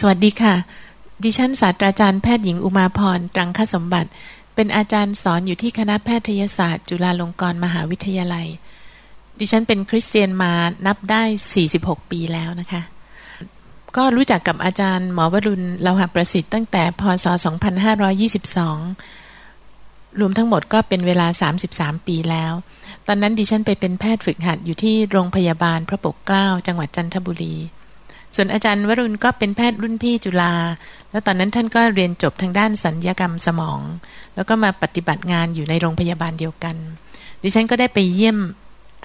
สวัสดีค่ะ ดิฉันศาสตราจารย์แพทย์หญิงอุมาพรตรังคสมบัติ เป็นอาจารย์สอนอยู่ที่คณะแพทยศาสตร์ จุฬาลงกรณ์มหาวิทยาลัย ดิฉันเป็นคริสเตียนมานับได้ 46 ปีแล้วนะคะ ก็รู้จักกับอาจารย์หมอวรุณเลาหะประสิทธิ์ตั้งแต่พศ 2522 รวมทั้งหมดก็เป็นเวลา 33 ปีแล้ว ตอนนั้นดิฉันไปเป็นแพทย์ฝึกหัดอยู่ที่โรงพยาบาลพระปกเกล้าจังหวัดจันทบุรี ส่วนอาจารย์วรุณก็เป็นแพทย์รุ่นพี่จุฬาแล้วตอนนั้นท่านก็เรียนจบทางด้านศัลยกรรมสมอง แล้วก็มาปฏิบัติงานอยู่ในโรงพยาบาลเดียวกัน ดิฉันก็ได้ไปเยี่ยม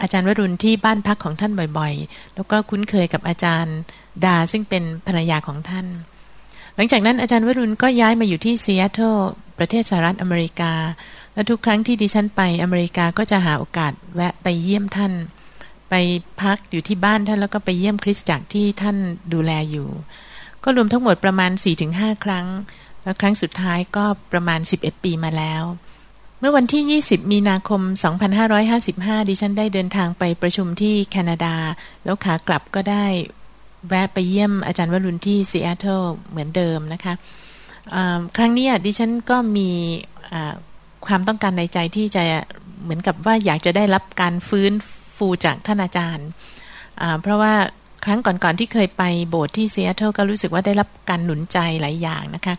อาจารย์วรุณที่บ้านพักของท่านบ่อยๆ แล้วก็คุ้นเคยกับอาจารย์ดาซึ่งเป็นภรรยาของท่าน หลังจากนั้นอาจารย์วรุณก็ย้ายมาอยู่ที่ซีแอตเทิลประเทศสหรัฐอเมริกา และทุกครั้งที่ดิฉันไปอเมริกาก็จะหาโอกาสแวะไปเยี่ยมท่าน ไปพักอยู่ที่บ้านท่านแล้วก็ไปเยี่ยมคริสตจักรที่ท่านดูแลอยู่ ก็รวมทั้งหมดประมาณ 4-5 ครั้ง แล้วครั้งสุดท้ายก็ประมาณ 11 ปีมาแล้ว เมื่อวันที่ 20 มีนาคม 2555 ดิฉันได้เดินทางไปประชุมที่แคนาดา แล้วขากลับก็ได้แวะไปเยี่ยมอาจารย์วรุณที่ซีแอตเทิลเหมือนเดิมนะคะครั้งนี้ดิฉันก็มีความต้องการในใจที่จะเหมือนกับว่าอยากจะได้รับการฟื้น ฟูจากท่านอาจารย์ เพราะว่าครั้งก่อนๆที่เคยไปโบสถ์ที่ซีแอตเทิลก็รู้สึกว่าได้รับการหนุนใจหลายอย่างนะคะ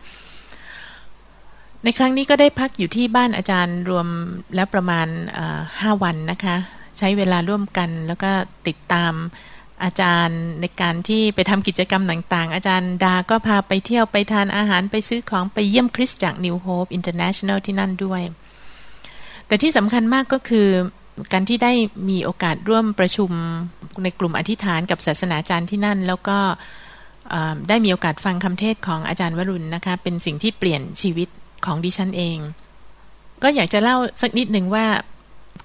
ในครั้งนี้ก็ได้พักอยู่ที่บ้านอาจารย์รวมแล้วประมาณห้าวันนะคะ ใช้เวลาร่วมกันแล้วก็ติดตามอาจารย์ในการที่ไปทำกิจกรรมต่างๆ อาจารย์ดาก็พาไปเที่ยวไปทานอาหารไปซื้อของไปเยี่ยมคริสตจักร New Hope International ที่นั่นด้วย แต่ที่สำคัญมากก็คือ การที่ได้มีโอกาสร่วมประชุมในกลุ่มอธิษฐานกับศาสนาจารย์ที่นั่น แล้วก็ได้มีโอกาสฟังคำเทศของอาจารย์วรุณนะคะ เป็นสิ่งที่เปลี่ยนชีวิตของดิฉันเอง ก็อยากจะเล่าสักนิดหนึ่งว่า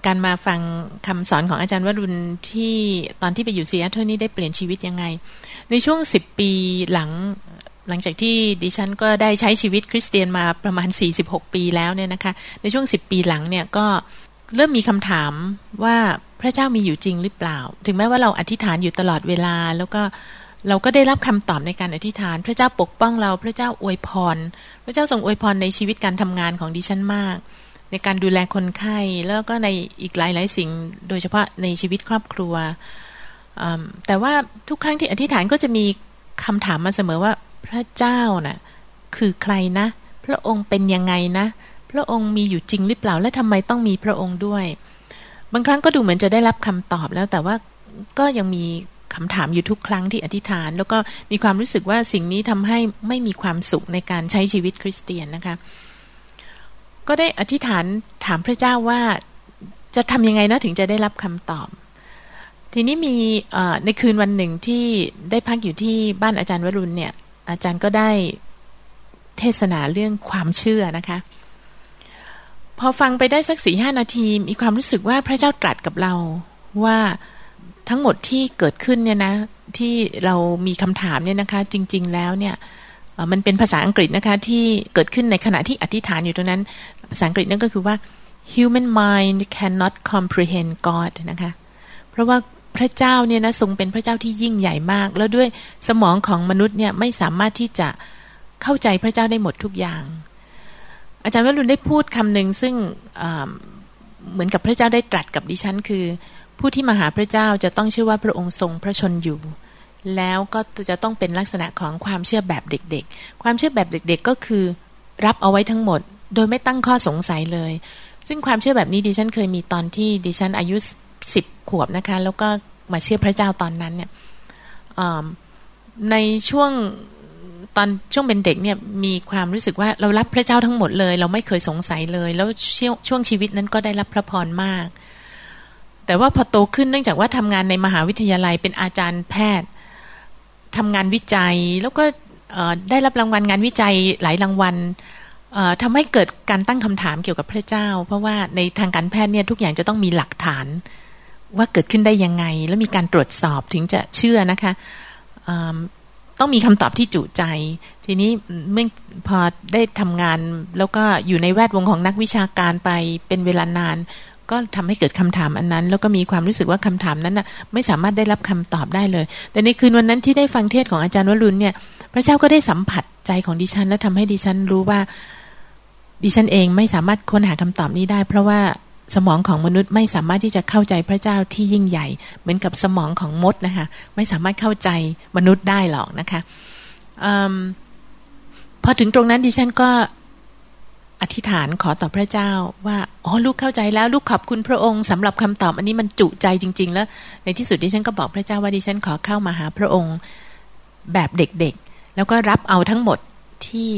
การมาฟังคำสอนของอาจารย์วรุณที่ตอนที่ไปอยู่ซีแอตเทิลนี่ได้เปลี่ยนชีวิตยังไง ในช่วงสิบปีหลังหลังจากที่ดิฉันก็ได้ใช้ชีวิตคริสเตียนมาประมาณ 46 ปีแล้วเนี่ยนะคะ ในช่วง 10 ปีหลังเนี่ยก็ เริ่มมีคำถามว่าพระเจ้ามีอยู่จริงหรือเปล่า ถึงแม้ว่าเราอธิษฐานอยู่ตลอดเวลา แล้วก็เราก็ได้รับคำตอบในการอธิษฐาน พระเจ้าปกป้องเรา พระเจ้าอวยพร พระเจ้าทรงอวยพรในชีวิตการทำงานของดิฉันมาก ในการดูแลคนไข้แล้วก็ในอีกหลายหลายสิ่ง โดยเฉพาะในชีวิตครอบครัว แต่ว่าทุกครั้งที่อธิษฐานก็จะมีคำถามมาเสมอว่าพระเจ้านะ่ะคือใครนะ พระองค์เป็นยังไงนะ พระองค์มีอยู่จริงหรือเปล่าและทำไมต้องมีพระองค์ด้วย บางครั้งก็ดูเหมือนจะได้รับคำตอบแล้วแต่ว่าก็ยังมีคำถามอยู่ทุกครั้งที่อธิษฐาน แล้วก็มีความรู้สึกว่าสิ่งนี้ทำให้ไม่มีความสุขในการใช้ชีวิตคริสเตียนนะคะ ก็ได้อธิษฐานถามพระเจ้าว่าจะทำยังไงนะถึงจะได้รับคำตอบ ทีนี้มีในคืนวันหนึ่งที่ได้พักอยู่ที่บ้านอาจารย์วรุณเนี่ย อาจารย์ก็ได้เทศนาเรื่องความเชื่อนะคะ พอฟังไปได้สักสี่ห้านาที มีความรู้สึกว่าพระเจ้าตรัสกับเราว่าทั้งหมดที่เกิดขึ้นเนี่ยนะ ที่เรามีคำถามเนี่ยนะคะ จริง ๆ แล้วเนี่ยมันเป็นภาษาอังกฤษนะคะ ที่เกิดขึ้นในขณะที่อธิษฐานอยู่ตรงนั้น ภาษาอังกฤษนั่นก็คือว่า human mind cannot comprehend God นะคะ เพราะว่าพระเจ้าเนี่ยนะทรงเป็นพระเจ้าที่ยิ่งใหญ่มาก แล้วด้วยสมองของมนุษย์เนี่ยไม่สามารถที่จะเข้าใจพระเจ้าได้หมดทุกอย่าง อาจารย์วรุณได้พูดคำหนึ่งซึ่งเหมือนกับพระเจ้าได้ตรัสกับดิฉัน คือ ผู้ที่มาหาพระเจ้าจะต้องเชื่อว่าพระองค์ทรงพระชนอยู่ แล้วก็จะต้องเป็นลักษณะของความเชื่อแบบเด็ก ๆ ความเชื่อแบบเด็ก ๆ ก็คือ รับเอาไว้ทั้งหมด โดยไม่ตั้งข้อสงสัยเลย ซึ่งความเชื่อแบบนี้ดิฉันเคยมีตอนที่ดิฉันอายุสิบขวบนะคะ แล้วก็มาเชื่อพระเจ้าตอนนั้นเนี่ยในช่วง ตอนช่วงเป็นเด็กเนี่ยมีความรู้สึกว่าเรารับพระเจ้าทั้งหมดเลย เราไม่เคยสงสัยเลย แล้วช่วงชีวิตนั้นก็ได้รับพระพรมาก แต่ว่าพอโตขึ้นเนื่องจากว่าทำงานในมหาวิทยาลัยเป็นอาจารย์แพทย์ทำงานวิจัยแล้วก็ได้รับรางวัลงานวิจัยหลายรางวัลทำให้เกิดการตั้งคำถามเกี่ยวกับพระเจ้า เพราะว่าในทางการแพทย์เนี่ยทุกอย่างจะต้องมีหลักฐาน ว่าเกิดขึ้นได้ยังไง แล้วมีการตรวจสอบถึงจะเชื่อนะคะ ต้องมีคำตอบที่จุใจ ทีนี้เมื่อพอได้ทำงาน แล้วก็อยู่ในแวดวงของนักวิชาการไปเป็นเวลานาน ก็ทำให้เกิดคำถามอันนั้น แล้วก็มีความรู้สึกว่าคำถามนั้นน่ะไม่สามารถได้รับคำตอบได้เลย แต่ในคืนวันนั้นที่ได้ฟังเทศของอาจารย์วรุณเนี่ย พระเจ้าก็ได้สัมผัสใจของดิฉัน และทำให้ดิฉันรู้ว่าดิฉันเองไม่สามารถค้นหาคำตอบนี้ได้ เพราะว่า สมองของมนุษย์ไม่สามารถที่จะเข้าใจพระเจ้าที่ยิ่งใหญ่ เหมือนกับสมองของมดนะคะ ไม่สามารถเข้าใจมนุษย์ได้หรอกนะคะอพอถึงตรงนั้นดิฉันก็อธิษฐานขอต่อพระเจ้าว่าอ๋อลูกเข้าใจแล้วลูกขอบคุณพระองค์สำหรับคำตอบ อันนี้มันจุใจจริง ๆ แล้ว ในที่สุดดิฉันก็บอกพระเจ้าว่าดิฉันขอเข้ามาหาพระองค์แบบเด็กๆ แล้วก็รับเอาทั้งหมดที่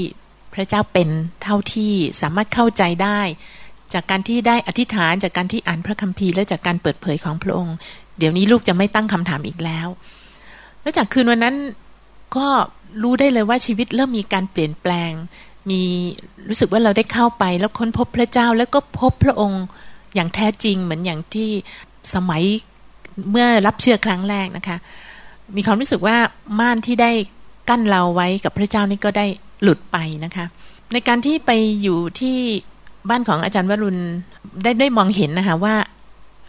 พระเจ้าเป็นเท่าที่สามารถเข้าใจได้ จากการที่ได้อธิษฐานจากการที่อ่านพระคัมภีร์และจากการเปิดเผยของพระองค์ เดี๋ยวนี้ลูกจะไม่ตั้งคำถามอีกแล้ว แล้วจากคืนวันนั้นก็รู้ได้เลยว่าชีวิตเริ่มมีการเปลี่ยนแปลง มีรู้สึกว่าเราได้เข้าไป แล้วค้นพบพระเจ้าแล้วก็พบพระองค์อย่างแท้จริงเหมือนอย่างที่สมัยเมื่อรับเชื่อครั้งแรกนะคะ มีความรู้สึกว่าม่านที่ได้กั้นเราไว้กับพระเจ้านี่ก็ได้หลุดไปนะคะ ในการที่ไปอยู่ที่ บ้านของอาจารย์วรุณได้ได้มองเห็นนะคะว่า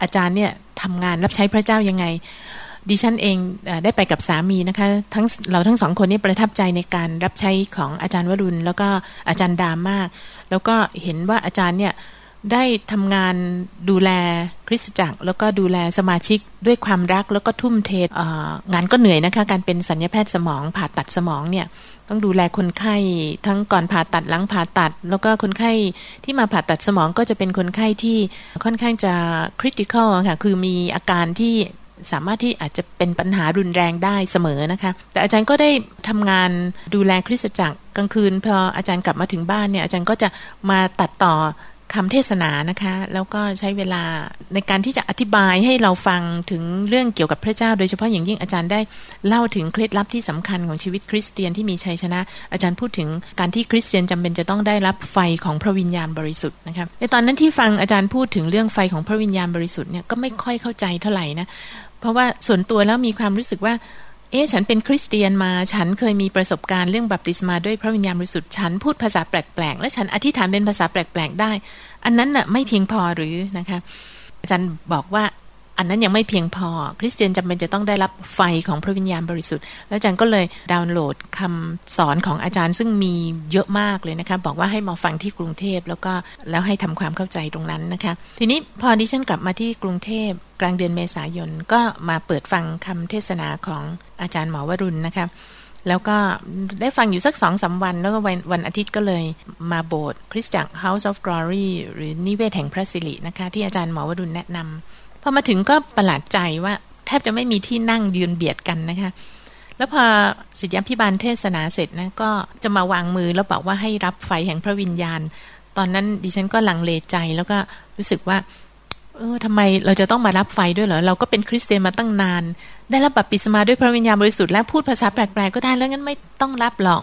อาจารย์เนี่ยทำงานรับใช้พระเจ้ายังไง ดิฉันเองได้ไปกับสามีนะคะ ทั้งเราทั้งสองคนนี้ประทับใจในการรับใช้ของอาจารย์วรุณ แล้วก็อาจารย์ดามมาก แล้วก็เห็นว่าอาจารย์เนี่ยได้ทำงานดูแลคริสตจักร แล้วก็ดูแลสมาชิกด้วยความรักแล้วก็ทุ่มเทงานก็เหนื่อยนะคะ การเป็นสัญญาแพทย์สมองผ่าตัดสมองเนี่ย ต้องดูแลคนไข้ทั้งก่อนผ่าตัดหลังผ่าตัด แล้วก็คนไข้ที่มาผ่าตัดสมองก็จะเป็นคนไข้ที่ค่อนข้างจะคริติคอลค่ะคือมีอาการที่สามารถที่อาจจะเป็นปัญหารุนแรงได้เสมอนะคะ แต่อาจารย์ก็ได้ทำงานดูแลคริสตจักรกลางคืนพออาจารย์กลับมาถึงบ้านเนี่ยอาจารย์ก็จะมาตัดต่อ คำเทศนานะคะ แล้วก็ใช้เวลาในการที่จะอธิบายให้เราฟังถึงเรื่องเกี่ยวกับพระเจ้า โดยเฉพาะอย่างยิ่งอาจารย์ได้เล่าถึงเคล็ดลับที่สำคัญของชีวิตคริสเตียนที่มีชัยชนะ อาจารย์พูดถึงการที่คริสเตียนจำเป็นจะต้องได้รับไฟของพระวิญญาณบริสุทธิ์นะคะในตอนนั้นที่ฟังอาจารย์พูดถึงเรื่องไฟของพระวิญญาณบริสุทธิ์เนี่ยก็ไม่ค่อยเข้าใจเท่าไหร่นะเพราะว่าส่วนตัวแล้วมีความรู้สึกว่า เอ๊ะฉันเป็นคริสเตียนมา ฉันเคยมีประสบการณ์เรื่องบัพติศมาด้วยพระวิญญาณบริสุทธิ์ฉันพูดภาษาแปลกๆ และฉันอธิษฐานเป็นภาษาแปลกๆ ได้ อันนั้นน่ะไม่เพียงพอหรือนะคะ อาจารย์บอกว่า อันนั้นยังไม่เพียงพอ คริสเตียนจำเป็นจะต้องได้รับไฟของพระวิญญาณบริสุทธิ์ แล้วอาจารย์ก็เลยดาวน์โหลดคำสอนของอาจารย์ซึ่งมีเยอะมากเลยนะคะ บอกว่าให้มาฟังที่กรุงเทพแล้วก็แล้วให้ทำความเข้าใจตรงนั้นนะคะ ทีนี้พอดิฉันกลับมาที่กรุงเทพกลางเดือนเมษายนก็มาเปิดฟังคำเทศนาของอาจารย์หมอวรุณนะคะแล้วก็ได้ฟังอยู่สักสองสาวัน แล้วก็วันวันอาทิตย์ก็เลยมาโบสถ์คริสตจักร House of Glory หรือนิเวศแห่งพระสิรินะคะ ที่อาจารย์หมอวรุณแนะนำ พอมาถึงก็ประหลาดใจว่า แทบจะไม่มีที่นั่งยืนเบียดกันนะคะ แล้วพอสิทธิพิบาลเทศนาเสร็จนะก็จะมาวางมือแล้วบอกว่าให้รับไฟแห่งพระวิญญาณ ตอนนั้นดิฉันก็ลังเลใจแล้วก็รู้สึกว่าเออทำไมเราจะต้องมารับไฟด้วยเหรอ เราก็เป็นคริสเตียนมาตั้งนาน ได้รับบัพติศมาด้วยพระวิญญาณบริสุทธิ์และพูดภาษาแปลกๆก็ได้แล้วงั้นไม่ต้องรับหรอก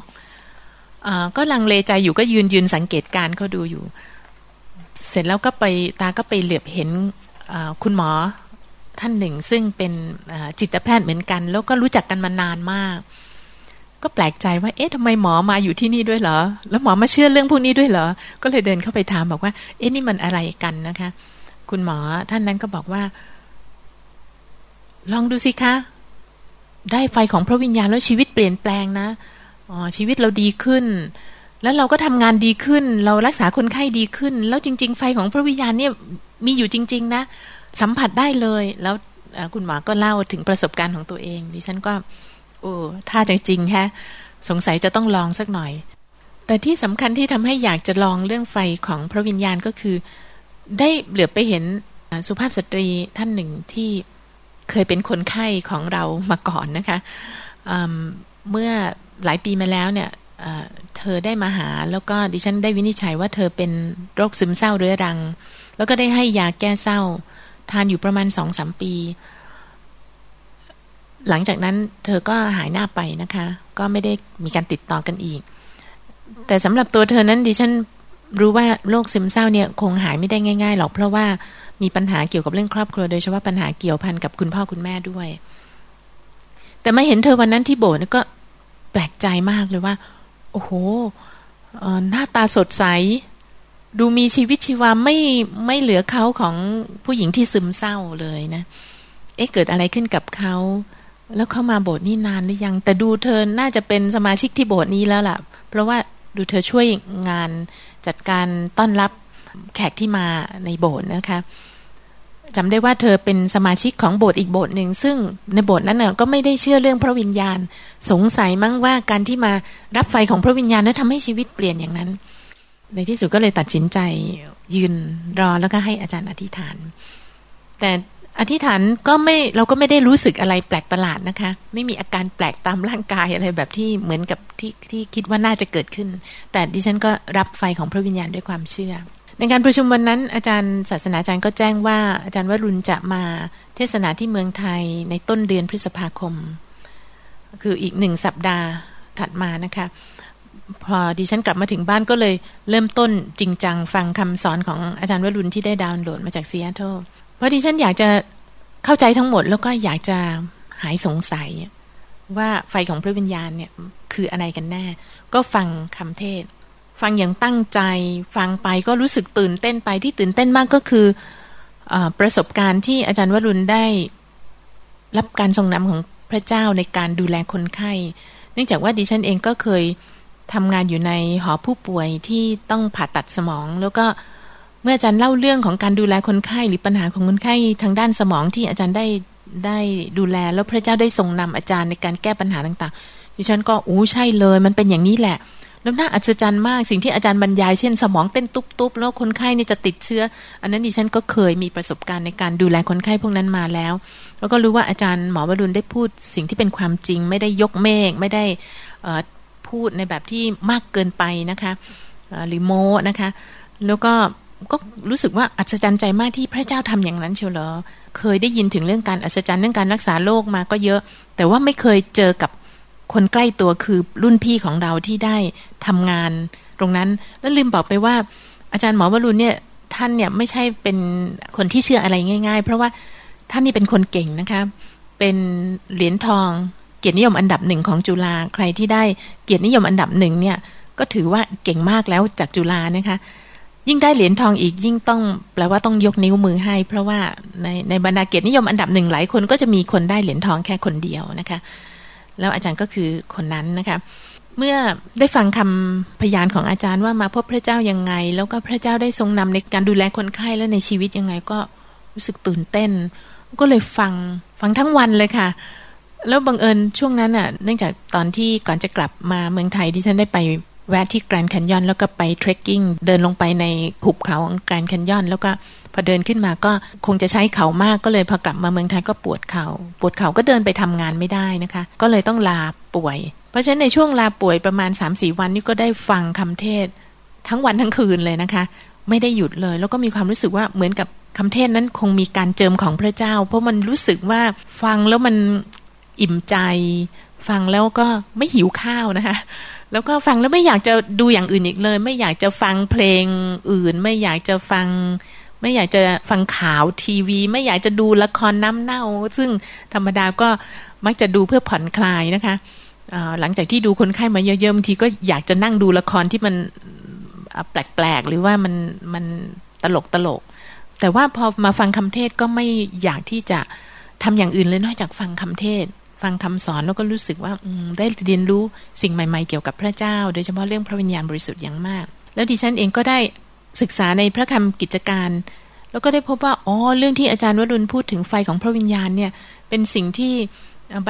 อก็ลังเลใจอยู่ก็ยืนยืนสังเกตการเขาดูอยู่ เสร็จแล้วก็ไปตาก็ไปเหลือบเห็น คุณหมอท่านหนึ่ง ซึ่งเป็นจิตแพทย์เหมือนกัน แล้วก็รู้จักกันมานานมาก ก็แปลกใจว่าเอ๊ะทำไมหมอมาอยู่ที่นี่ด้วยเหรอ แล้วหมอมาเชื่อเรื่องพวกนี้ด้วยเหรอ ก็เลยเดินเข้าไปถามบอกว่า เอ๊ะนี่มันอะไรกันนะคะ คุณหมอท่านนั้นก็บอกว่า ลองดูสิคะ ได้ไฟของพระวิญญาณแล้วชีวิตเปลี่ยนแปลงนะอ๋อชีวิตเราดีขึ้นแล้วเราก็ทำงานดีขึ้น เรารักษาคนไข้ดีขึ้น แล้วจริง ๆ ไฟของพระวิญญาณเนี่ย มีอยู่จริง ๆ นะ สัมผัสได้เลย แล้วคุณหมอก็เล่าถึงประสบการณ์ของตัวเอง ดิฉันก็โอ้ถ้าจริงแฮะสงสัยจะต้องลองสักหน่อย แต่ที่สำคัญที่ทำให้อยากจะลองเรื่องไฟของพระวิญญาณก็คือ ได้เหลือไปเห็นสุภาพสตรีท่านหนึ่งที่เคยเป็นคนไข้ของเรามาก่อนนะคะเมื่อหลายปีมาแล้วเนี่ยเธอได้มาหาแล้วก็ดิฉันได้วินิจฉัยว่าเธอเป็นโรคซึมเศร้าเรื้อรัง แล้วก็ได้ให้ยาแก้เศร้า ทานอยู่ประมาณสองสามปี หลังจากนั้นเธอก็หายหน้าไปนะคะ ก็ไม่ได้มีการติดต่อกันอีก แต่สำหรับตัวเธอนั้นดิฉันรู้ว่าโรคซึมเศร้าเนี่ยคงหายไม่ได้ง่าย ๆ หรอก เพราะว่ามีปัญหาเกี่ยวกับเรื่องครอบครัว โดยเฉพาะปัญหาเกี่ยวพันกับคุณพ่อคุณแม่ด้วย แต่มาเห็นเธอวันนั้นที่โบสถ์ก็แปลกใจมากเลยว่า โอ้โหหน้าตาสดใส ดูมีชีวิตชีวาไม่ไม่เหลือเขาของผู้หญิงที่ซึมเศร้าเลยนะ เอ๊ะเกิดอะไรขึ้นกับเขาแล้วเข้ามาโบสถ์นี่นานหรือยัง แต่ดูเธอน่าจะเป็นสมาชิกที่โบสถ์นี้แล้วล่ะ เพราะว่าดูเธอช่วยงานจัดการต้อนรับแขกที่มาในโบสถ์นะคะจำได้ว่าเธอเป็นสมาชิกของโบสถ์อีกโบสถ์หนึ่งซึ่งในโบสถ์นั้นเน่ะก็ไม่ได้เชื่อเรื่องพระวิญญาณ สงสัยมั้งว่าการที่มารับไฟของพระวิญญาณนั้นทำให้ชีวิตเปลี่ยนอย่างนั้น ในที่สุดก็เลยตัดสินใจยืนรอแล้วก็ให้อาจารย์อธิษฐาน แต่อธิษฐานก็ไม่เราก็ไม่ได้รู้สึกอะไรแปลกประหลาดนะคะ ไม่มีอาการแปลกตามร่างกายอะไรแบบที่เหมือนกับที่ที่คิดว่าน่าจะเกิดขึ้น แต่ดิฉันก็รับไฟของพระวิญญาณด้วยความเชื่อ ในการประชุมวันนั้น อาจารย์ศาสนาจารย์ก็แจ้งว่าอาจารย์วรุณจะมาเทศนาที่เมืองไทยในต้นเดือนพฤษภาคม คืออีกหนึ่งสัปดาห์ถัดมานะคะ พอดิฉันกลับมาถึงบ้านก็เลยเริ่มต้นจริงจังฟังคำสอนของอาจารย์วรุณที่ได้ดาวน์โหลดมาจากซีแอตเทิลเพราะดิฉันอยากจะเข้าใจทั้งหมดแล้วก็อยากจะหายสงสัย ว่าไฟของพระวิญญาณเนี่ยคืออะไรกันแน่ ก็ฟังคำเทศ ฟังอย่างตั้งใจ ฟังไปก็รู้สึกตื่นเต้นไปที่ตื่นเต้นมากก็คืออประสบการณ์ที่อาจารย์วรุณได้ รับการทรงนำของพระเจ้าในการดูแลคนไข้ เนื่องจากว่าดิฉันเองก็เคย ทำงานอยู่ในหอผู้ป่วยที่ต้องผ่าตัดสมอง แล้วก็เมื่ออาจารย์เล่าเรื่องของการดูแลคนไข้หรือปัญหาของคนไข้ทางด้านสมองที่อาจารย์ได้ได้ดูแลแล้วพระเจ้าได้ทรงนำอาจารย์ในการแก้ปัญหาต่างๆ ดิฉันก็อู้ใช่เลย มันเป็นอย่างนี้แหละแล้วน่าอัศจรรย์มากสิ่งที่อาจารย์บรรยายเช่นสมองเต้นตุ๊บๆแล้วคนไข้นี่จะติดเชื้อ อันนั้นดิฉันก็เคยมีประสบการณ์ในการดูแลคนไข้พวกนั้นมาแล้ว แล้วก็รู้ว่าอาจารย์หมอวรุณได้พูดสิ่งที่เป็นความจริง ไม่ได้ยกเมฆไม่ได้ พูดในแบบที่มากเกินไปนะคะหรือโมนะคะ แล้วก็ก็รู้สึกว่าอัศจรรย์ใจมากที่พระเจ้าทำอย่างนั้นเชียวเหรอ เคยได้ยินถึงเรื่องการอัศจรรย์เรื่องการรักษาโรคมาก็เยอะ แต่ว่าไม่เคยเจอกับคนใกล้ตัวคือรุ่นพี่ของเราที่ได้ทำงาน ตรงนั้นแล้วลืมบอกไปว่า อาจารย์หมอวรุณเนี่ยท่านเนี่ยไม่ใช่เป็นคนที่เชื่ออะไรง่าย ๆ เพราะว่าท่านนี่เป็นคนเก่งนะคะ เป็นเหรียญทอง เกียรตินิยมอันดับหนึ่งของจุฬาใครที่ได้เกียรตินิยมอันดับหนึ่งเนี่ย ก็ถือว่าเก่งมากแล้วจากจุฬานะคะ ยิ่งได้เหรียญทองอีกยิ่งต้องแปลว่าต้องยกนิ้วมือให้ เพราะว่าในในบรรดาเกียรตินิยมอันดับหนึ่งหลายคนก็จะมีคนได้เหรียญทองแค่คนเดียวนะคะ แล้วอาจารย์ก็คือคนนั้นนะคะเมื่อได้ฟังคำพยานของอาจารย์ว่ามาพบพระเจ้ายังไง แล้วก็พระเจ้าได้ทรงนำในการดูแลคนไข้แล้วในชีวิตยังไงก็รู้สึกตื่นเต้น ก็เลยฟังฟังทั้งวันเลยค่ะ แล้วบังเอิญช่วงนั้นอะ เนื่องจากตอนที่ก่อนจะกลับมาเมืองไทยดิฉันได้ไปแวะที่แกรนด์แคนยอนแล้วก็ไป trekking เดินลงไปในหุบเขาของแกรนด์แคนยอนแล้วก็พอเดินขึ้นมาก็คงจะใช้เข่ามากก็เลยพอกลับมาเมืองไทยก็ปวดเข่าปวดเข่าก็เดินไปทำงานไม่ได้นะคะ ก็เลยต้องลาป่วย เพราะฉะนั้นในช่วงลาป่วยประมาณ3าสี่วันนี้ก็ได้ฟังคำเทศ ทั้งวันทั้งคืนเลยนะคะ ไม่ได้หยุดเลย แล้วก็มีความรู้สึกว่าเหมือนกับคำเทศนั้นคงมีการเจิมของพระเจ้า เพราะมันรู้สึกว่าฟังแล้วมัน อิ่มใจ ฟังแล้วก็ไม่หิวข้าวนะคะแล้วก็ฟังแล้วไม่อยากจะดูอย่างอื่นอีกเลย ไม่อยากจะฟังเพลงอื่น ไม่อยากจะฟัง ไม่อยากจะฟังข่าวทีวี ไม่อยากจะดูละครน้ำเน่า ซึ่งธรรมดาก็มักจะดูเพื่อผ่อนคลายนะคะหลังจากที่ดูคนไข้มาเยอะๆบางทีก็อยากจะนั่งดูละครที่มันแปลกๆ หรือว่ามันมันตลกตลก แต่ว่าพอมาฟังคำเทศก็ไม่อยากที่จะทำอย่างอื่นเลยนอกจากฟังคำเทศ ฟังคำสอนแล้วก็รู้สึกว่าได้เรียนรู้สิ่งใหม่ๆเกี่ยวกับพระเจ้า โดยเฉพาะเรื่องพระวิญญาณบริสุทธิ์อย่างมาก แล้วดิฉันเองก็ได้ศึกษาในพระคำกิจการ แล้วก็ได้พบว่าอ๋อเรื่องที่อาจารย์วรุณพูดถึงไฟของพระวิญญาณเนี่ยเป็นสิ่งที่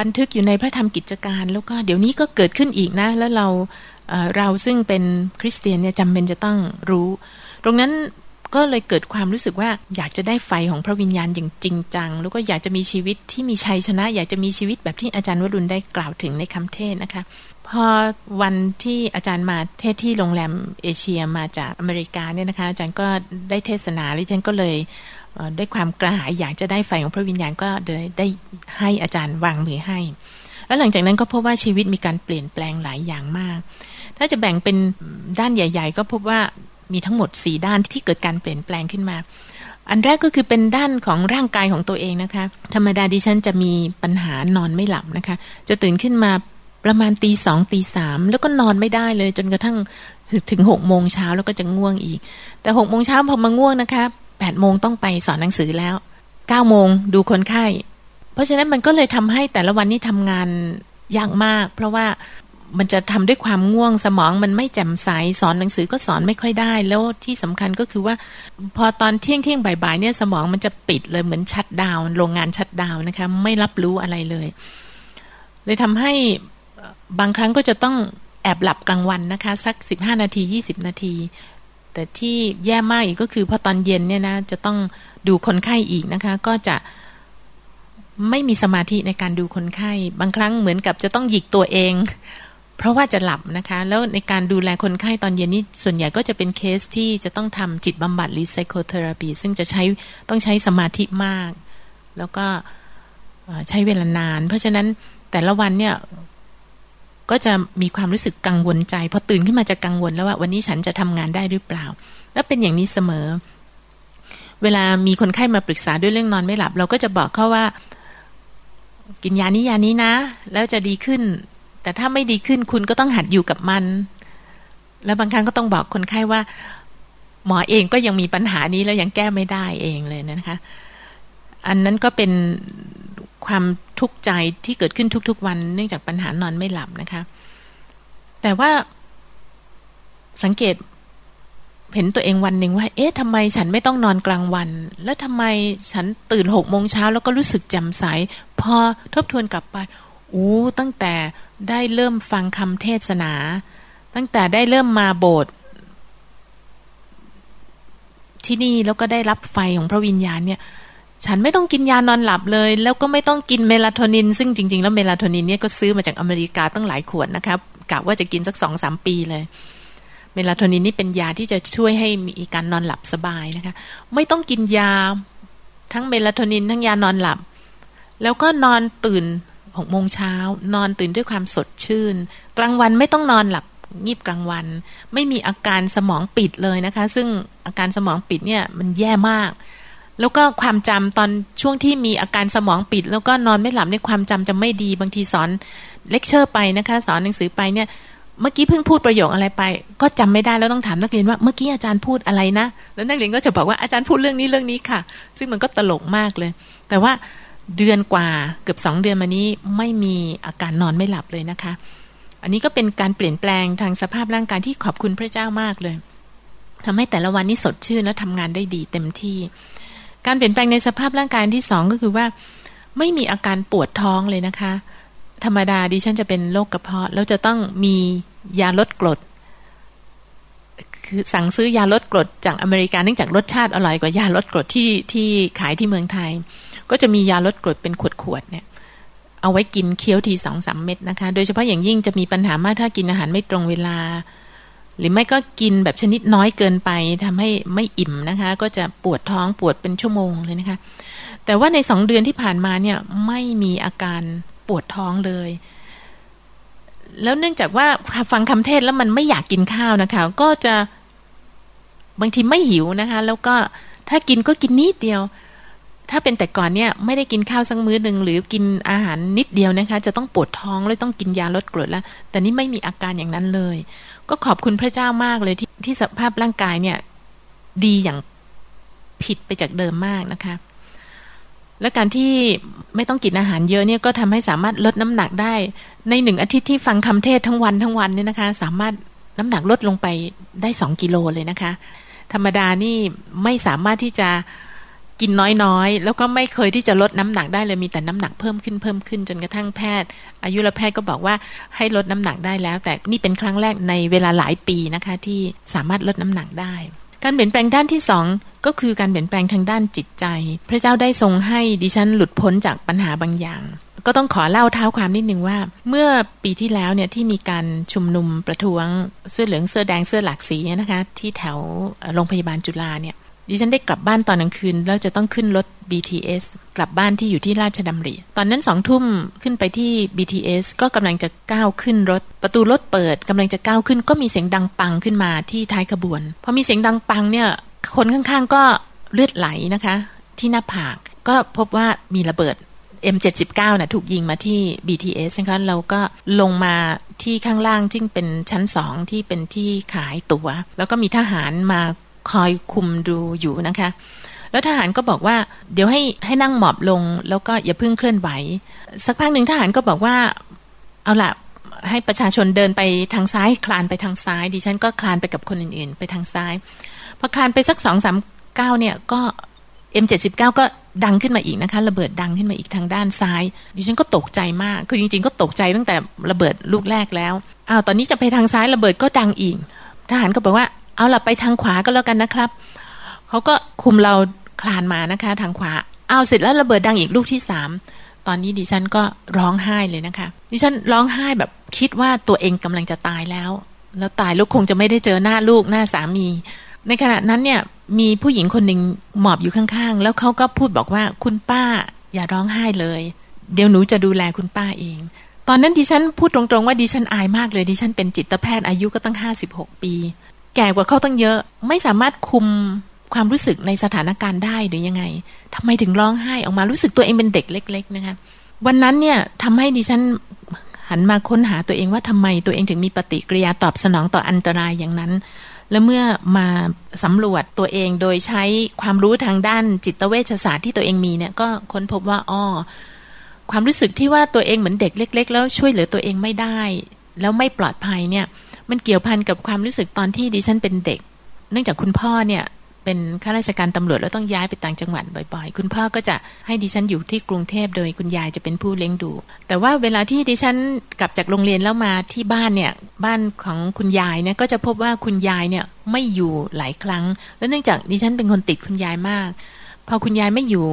บันทึกอยู่ในพระธรรมกิจการ แล้วก็เดี๋ยวนี้ก็เกิดขึ้นอีกนะ แล้วเราเราซึ่งเป็นคริสเตียนเนี่ยจำเป็นจะต้องรู้ ตรงนั้น ก็เลยเกิดความรู้สึกว่าอยากจะได้ไฟของพระวิญญาณอย่างจริงจัง แล้วก็อยากจะมีชีวิตที่มีชัยชนะ อยากจะมีชีวิตแบบที่อาจารย์วรุณได้กล่าวถึงในคำเทศนะคะ พอวันที่อาจารย์มาเทศที่โรงแรมเอเชียมาจากอเมริกาเนี่ยนะคะ อาจารย์ก็ได้เทศนาแล้วฉันก็เลยด้วยความกระหายอยากจะได้ไฟของพระวิญญาณก็เลยได้ให้อาจารย์วางมือให้ แล้วหลังจากนั้นก็พบว่าชีวิตมีการเปลี่ยนแปลงหลายอย่างมาก ถ้าจะแบ่งเป็นด้านใหญ่ ๆ ก็พบว่า มีทั้งหมดสี่ด้านที่เกิดการเปลี่ยนแปลงขึ้นมา อันแรกก็คือเป็นด้านของร่างกายของตัวเองนะคะ ธรรมดาดิฉันจะมีปัญหานอนไม่หลับนะคะ จะตื่นขึ้นมาประมาณตีสองตีสามแล้วก็นอนไม่ได้เลยจนกระทั่งถึงหกโมงเช้าแล้วก็จะง่วงอีก แต่หกโมงเช้าพอมาง่วงนะคะแปดโมงต้องไปสอนหนังสือแล้วเก้าโมงดูคนไข้ เพราะฉะนั้นมันก็เลยทำให้แต่ละวันนี้ทำงานยากมาก เพราะว่า มันจะทำด้วยความง่วงสมองมันไม่แจ่มใสสอนหนังสือก็สอนไม่ค่อยได้ แล้วที่สำคัญก็คือว่า พอตอนเที่ยงเที่ยงบ่ายๆเนี่ยสมองมันจะปิดเลยเหมือน shutdown โรงงาน shutdown นะคะ ไม่รับรู้อะไรเลย เลยทำให้บางครั้งก็จะต้องแอบหลับกลางวันนะคะ สักสิบห้านาทียี่สิบนาที แต่ที่แย่มากอีกก็คือพอตอนเย็นเนี่ยนะจะต้องดูคนไข้อีกนะคะ ก็จะไม่มีสมาธิในการดูคนไข้ บางครั้งเหมือนกับจะต้องหยิกตัวเอง เพราะว่าจะหลับนะคะ แล้วในการดูแลคนไข้ตอนเย็นนี้ส่วนใหญ่ก็จะเป็นเคสที่จะต้องทำจิตบำบัดหรือ psychotherapy ซึ่งจะใช้ต้องใช้สมาธิมาก แล้วก็ใช้เวลานาน เพราะฉะนั้นแต่ละวันเนี่ยก็จะมีความรู้สึกกังวลใจพอตื่นขึ้นมาจะกังวลแล้วว่า วันนี้ฉันจะทำงานได้หรือเปล่า แล้วเป็นอย่างนี้เสมอ เวลามีคนไข้มาปรึกษาด้วยเรื่องนอนไม่หลับ เราก็จะบอกเขาว่า กินยานี้ยานี้นะ แล้วจะดีขึ้น แต่ถ้าไม่ดีขึ้นคุณก็ต้องหัดอยู่กับมัน แล้วบางครั้งก็ต้องบอกคนไข้ว่า หมอเองก็ยังมีปัญหานี้แล้วยังแก้ไม่ได้เองเลยนะคะ อันนั้นก็เป็นความทุกข์ใจที่เกิดขึ้นทุก ๆ วัน เนื่องจากปัญหานอนไม่หลับนะคะ แต่ว่าสังเกตเห็นตัวเองวันหนึ่งว่า เอ๊ะทำไมฉันไม่ต้องนอนกลางวัน แล้วทำไมฉันตื่นหกโมงเช้าแล้วก็รู้สึกแจ่มใส พอทบทวนกลับไป อู้ ตั้งแต่ ได้เริ่มฟังคำเทศนา ตั้งแต่ได้เริ่มมาโบสถ์ที่นี่แล้วก็ได้รับไฟของพระวิญญาณเนี่ย ฉันไม่ต้องกินยานอนหลับเลย แล้วก็ไม่ต้องกินเมลาโทนิน ซึ่งจริง ๆ แล้วเมลาโทนินเนี่ยก็ซื้อมาจากอเมริกาตั้งหลายขวดนะครับกะว่าจะกินสักสองสามปีเลยเมลาโทนินนี่เป็นยาที่จะช่วยให้มีการนอนหลับสบายนะคะ ไม่ต้องกินยาทั้งเมลาโทนินทั้งยานอนหลับ แล้วก็นอนตื่น หกโมงเช้านอนตื่นด้วยความสดชื่น กลางวันไม่ต้องนอนหลับงีบกลางวัน ไม่มีอาการสมองปิดเลยนะคะ ซึ่งอาการสมองปิดเนี่ยมันแย่มาก แล้วก็ความจำตอนช่วงที่มีอาการสมองปิด แล้วก็นอนไม่หลับในความจำจะไม่ดีบางทีสอนเลคเชอร์ไปนะคะ สอนหนังสือไปเนี่ยเมื่อกี้เพิ่งพูดประโยคอะไรไป ก็จำไม่ได้แล้วต้องถามนักเรียนว่าเมื่อกี้อาจารย์พูดอะไรนะ แล้วนักเรียนก็จะบอกว่าอาจารย์พูดเรื่องนี้เรื่องนี้ค่ะ ซึ่งมันก็ตลกมากเลย แต่ว่า เดือนกว่าเกือบสองเดือนมานี้ไม่มีอาการนอนไม่หลับเลยนะคะ อันนี้ก็เป็นการเปลี่ยนแปลงทางสภาพร่างกายที่ขอบคุณพระเจ้ามากเลยทำให้แต่ละวันนี้สดชื่นและทำงานได้ดีเต็มที่ การเปลี่ยนแปลงในสภาพร่างกายที่สองก็คือว่า ไม่มีอาการปวดท้องเลยนะคะ ธรรมดาดิฉันจะเป็นโรคกระเพาะแล้วจะต้องมียาลดกรดคือสั่งซื้อยาลดกรดจากอเมริกาเนื่องจากรสชาติอร่อยกว่ายาลดกรดที่ที่ขายที่เมืองไทย ก็จะมียาลดกรดเป็นขวดๆเนี่ย เอาไว้กินเคี้ยวทีสองสามเม็ดนะคะ โดยเฉพาะอย่างยิ่งจะมีปัญหามากถ้ากินอาหารไม่ตรงเวลา หรือไม่ก็กินแบบชนิดน้อยเกินไปทำให้ไม่อิ่มนะคะ ก็จะปวดท้องปวดเป็นชั่วโมงเลยนะคะ แต่ว่าในสองเดือนที่ผ่านมาเนี่ยไม่มีอาการปวดท้องเลยแล้วเนื่องจากว่าฟังคำเทศแล้วมันไม่อยากกินข้าวนะคะ ก็จะบางทีไม่หิวนะคะ แล้วก็ถ้ากินก็กินนิดเดียว ถ้าเป็นแต่ก่อนเนี่ยไม่ได้กินข้าวสักมื้อหนึ่งหรือกินอาหารนิดเดียวนะคะ จะต้องปวดท้องเลยต้องกินยาลดกรดแล้ว แต่นี่ไม่มีอาการอย่างนั้นเลย ก็ขอบคุณพระเจ้ามากเลยที่ที่สภาพร่างกายเนี่ย ดีอย่างผิดไปจากเดิมมากนะคะ และการที่ไม่ต้องกินอาหารเยอะเนี่ยก็ทำให้สามารถลดน้ำหนักได้ ในหนึ่งอาทิตย์ที่ฟังคำเทศทั้งวันทั้งวันเนี่ยนะคะ สามารถน้ำหนักลดลงไปได้สองกิโลเลยนะคะ ธรรมดานี่ไม่สามารถที่จะ กินน้อยๆ แล้วก็ไม่เคยที่จะลดน้ำหนักได้เลยมีแต่น้ำหนักเพิ่มขึ้นเพิ่มขึ้นจนกระทั่งแพทย์ อายุรแพทย์ก็บอกว่าให้ลดน้ำหนักได้แล้ว แต่นี่เป็นครั้งแรกในเวลาหลายปีนะคะที่สามารถลดน้ำหนักได้ การเปลี่ยนแปลงด้านที่สองก็คือการเปลี่ยนแปลงทางด้านจิตใจ พระเจ้าได้ทรงให้ดิฉันหลุดพ้นจากปัญหาบางอย่าง ก็ต้องขอเล่าเท้าความนิดนึงว่า เมื่อปีที่แล้วเนี่ยที่มีการชุมนุมประท้วงเสื้อเหลืองเสื้อแดงเสื้อหลากสีเนี่ยนะคะ ที่แถวโรงพยาบาลจุฬาเนี่ย ดิฉันได้กลับบ้านตอนกลางคืน แล้วจะต้องขึ้นรถ BTS กลับบ้านที่อยู่ที่ราชดำริ ตอนนั้นสองทุ่มขึ้นไปที่ BTS ก็กำลังจะก้าวขึ้นรถ ประตูรถเปิดกำลังจะก้าวขึ้น ก็มีเสียงดังปังขึ้นมาที่ท้ายขบวนพอมีเสียงดังปังเนี่ย คนข้างๆก็เลือดไหลนะคะ ที่หน้าผากก็พบว่ามีระเบิด M79 นะถูกยิงมาที่ BTS นะคะเราก็ลงมาที่ข้างล่างที่เป็นชั้นสองที่เป็นที่ขายตัว๋ว แล้วก็มีทหารมา คอยคุมดูอยู่นะคะ แล้วทหารก็บอกว่า เดี๋ยวให้ให้นั่งหมอบลง แล้วก็อย่าเพิ่งเคลื่อนไหว สักพักหนึ่งทหารก็บอกว่า เอาละให้ประชาชนเดินไปทางซ้าย คลานไปทางซ้าย ดิฉันก็คลานไปกับคนอื่นๆ ไปทางซ้ายพอคลานไปสักสองสามเก้าเนี่ยก็ M79 ก็ดังขึ้นมาอีกนะคะ ระเบิดดังขึ้นมาอีกทางด้านซ้าย ดิฉันก็ตกใจมาก คือจริงๆ ก็ตกใจตั้งแต่ระเบิดลูกแรกแล้วอ้าวตอนนี้จะไปทางซ้ายระเบิดก็ดังอีก ทหารก็บอกว่า เอาล่ะไปทางขวาก็แล้วกันนะครับเขาก็คุมเราคลานมานะคะ ทางขวาเอาเสร็จแล้วระเบิดดังอีกลูกที่สามตอนนี้ดิฉันก็ร้องไห้เลยนะคะ ดิฉันร้องไห้แบบคิดว่าตัวเองกำลังจะตายแล้ว แล้วตายลูกคงจะไม่ได้เจอหน้าลูกหน้าสามี ในขณะนั้นเนี่ยมีผู้หญิงคนหนึ่งหมอบอยู่ข้างๆ แล้วเขาก็พูดบอกว่าคุณป้าอย่าร้องไห้เลย เดี๋ยวหนูจะดูแลคุณป้าเอง ตอนนั้นดิฉันพูดตรงๆว่าดิฉันอายมากเลยดิฉันเป็นจิตแพทย์อายุก็ตั้งห้าสิบหกปี แก่กว่าเขาตั้งเยอะ ไม่สามารถคุมความรู้สึกในสถานการณ์ได้หรือยังไงทำไมถึงร้องไห้ออกมารู้สึกตัวเองเป็นเด็กเล็ก ๆ นะคะวันนั้นเนี่ยทำให้ดิฉันหันมาค้นหาตัวเองว่าทำไมตัวเองถึงมีปฏิกิริยาตอบสนองต่ออันตรายอย่างนั้น และเมื่อมาสำรวจตัวเองโดยใช้ความรู้ทางด้านจิตเวชศาสตร์ที่ตัวเองมีเนี่ยก็ค้นพบว่าอ้อความรู้สึกที่ว่าตัวเองเหมือนเด็กเล็ก ๆ แล้วช่วยเหลือตัวเองไม่ได้ แล้วไม่ปลอดภัยเนี่ย มันเกี่ยวพันกับความรู้สึกตอนที่ดิฉันเป็นเด็ก เนื่องจากคุณพ่อเนี่ยเป็นข้าราชการตำรวจแล้วต้องย้ายไปต่างจังหวัดบ่อยๆ คุณพ่อก็จะให้ดิฉันอยู่ที่กรุงเทพโดยคุณยายจะเป็นผู้เลี้ยงดู แต่ว่าเวลาที่ดิฉันกลับจากโรงเรียนแล้วมาที่บ้านเนี่ยบ้านของคุณยายเนี่ยก็จะพบว่าคุณยายเนี่ยไม่อยู่หลายครั้ง แล้วเนื่องจากดิฉันเป็นคนติดคุณยายมาก พอคุณยายไม่อยู่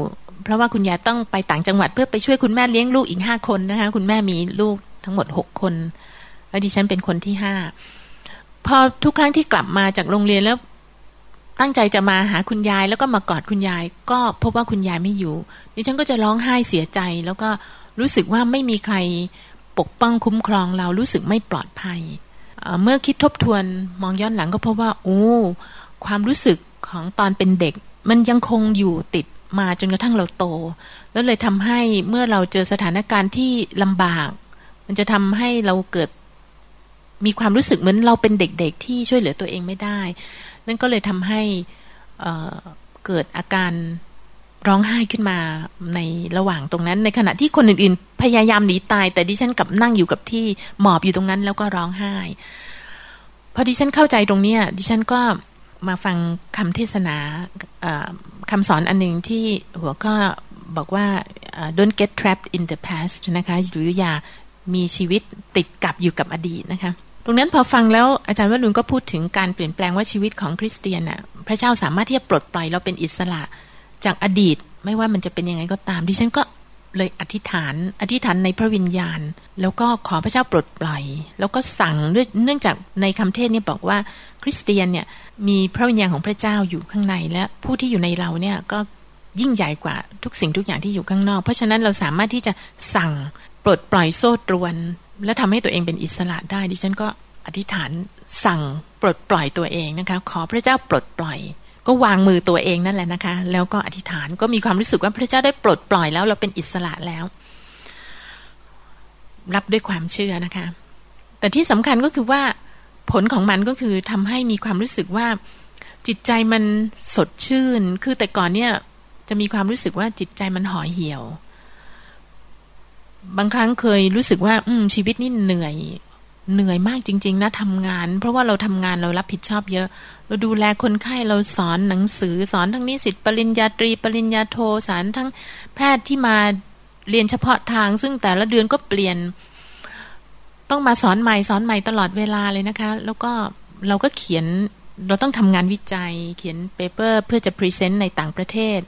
เพราะว่าคุณยายต้องไปต่างจังหวัดเพื่อไปช่วยคุณแม่เลี้ยงลูกอีกห้าคนนะคะคุณแม่มีลูกทั้งหมดหกคน แล้วดิฉันเป็นคนที่ห้าพอทุกครั้งที่กลับมาจากโรงเรียนแล้วตั้งใจจะมาหาคุณยายแล้วก็มากอดคุณยาย ก็พบว่าคุณยายไม่อยู่ ดิฉันก็จะร้องไห้เสียใจ แล้วก็รู้สึกว่าไม่มีใครปกป้องคุ้มครองเรารู้สึกไม่ปลอดภัยเมื่อคิดทบทวนมองย้อนหลังก็พบว่า โอ้ความรู้สึกของตอนเป็นเด็ก มันยังคงอยู่ติดมาจนกระทั่งเราโต แล้วเลยทำให้เมื่อเราเจอสถานการณ์ที่ลำบาก มันจะทำให้เราเกิด มีความรู้สึกเหมือนเราเป็นเด็กๆ ที่ช่วยเหลือตัวเองไม่ได้ นั่นก็เลยทำให้เกิดอาการร้องไห้ขึ้นมาในระหว่างตรงนั้น ในขณะที่คนอื่นๆ พยายามหนีตาย แต่ดิฉันกลับนั่งอยู่กับที่หมอบอยู่ตรงนั้นแล้วก็ร้องไห้ พอดิฉันเข้าใจตรงนี้ดิฉันก็มาฟังคำเทศนาคำสอนอันหนึ่งที่หัวก็บอกว่า don't get trapped in the past นะคะ หรืออย่ามีชีวิตติดกับอยู่กับอดีตนะคะ ตรงนั้นพอฟังแล้วอาจารย์วรุณก็พูดถึงการเปลี่ยนแปลงว่าชีวิตของคริสเตียนน่ะ พระเจ้าสามารถที่จะปลดปล่อยเราเป็นอิสระ จากอดีตไม่ว่ามันจะเป็นยังไงก็ตามดิฉันก็เลยอธิษฐาน อธิษฐานในพระวิญญาณ แล้วก็ขอพระเจ้าปลดปล่อย แล้วก็สั่งเนื่องจากในคำเทศนี่ยบอกว่าคริสเตียนเนี่ยมีพระวิญญาณของพระเจ้าอยู่ข้างในและผู้ที่อยู่ในเราเนี่ยก็ยิ่งใหญ่กว่าทุกสิ่งทุกอย่างที่อยู่ข้างนอก เพราะฉะนั้นเราสามารถที่จะสั่งปลดปล่อยโซ่ตรวน และทำให้ตัวเองเป็นอิสระได้ดิฉันก็อธิษฐานสั่งปลดปล่อยตัวเองนะคะ ขอพระเจ้าปลดปล่อย ก็วางมือตัวเองนั่นแหละนะคะ แล้วก็อธิษฐานก็มีความรู้สึกว่าพระเจ้าได้ปลดปล่อยแล้วเราเป็นอิสระแล้ว รับด้วยความเชื่อนะคะ แต่ที่สำคัญก็คือว่าผลของมันก็คือทำให้มีความรู้สึกว่าจิตใจมันสดชื่น คือแต่ก่อนเนี่ยจะมีความรู้สึกว่าจิตใจมันห่อเหี่ยว บางครั้งเคยรู้สึกว่า อืม ชีวิตนี่เหนื่อย เหนื่อยมากจริง ๆ นะทำงาน เพราะว่าเราทำงานเรารับผิดชอบเยอะ เราดูแลคนไข้เราสอนหนังสือ สอนทั้งนิสิตปริญญาตรี ปริญญาโทสอนทั้งแพทย์ที่มาเรียนเฉพาะทาง ซึ่งแต่ละเดือนก็เปลี่ยน ต้องมาสอนใหม่สอนใหม่ตลอดเวลาเลยนะคะ แล้วก็เราก็เขียนเราต้องทำงานวิจัย เขียน paper เพื่อจะ present ในต่างประเทศ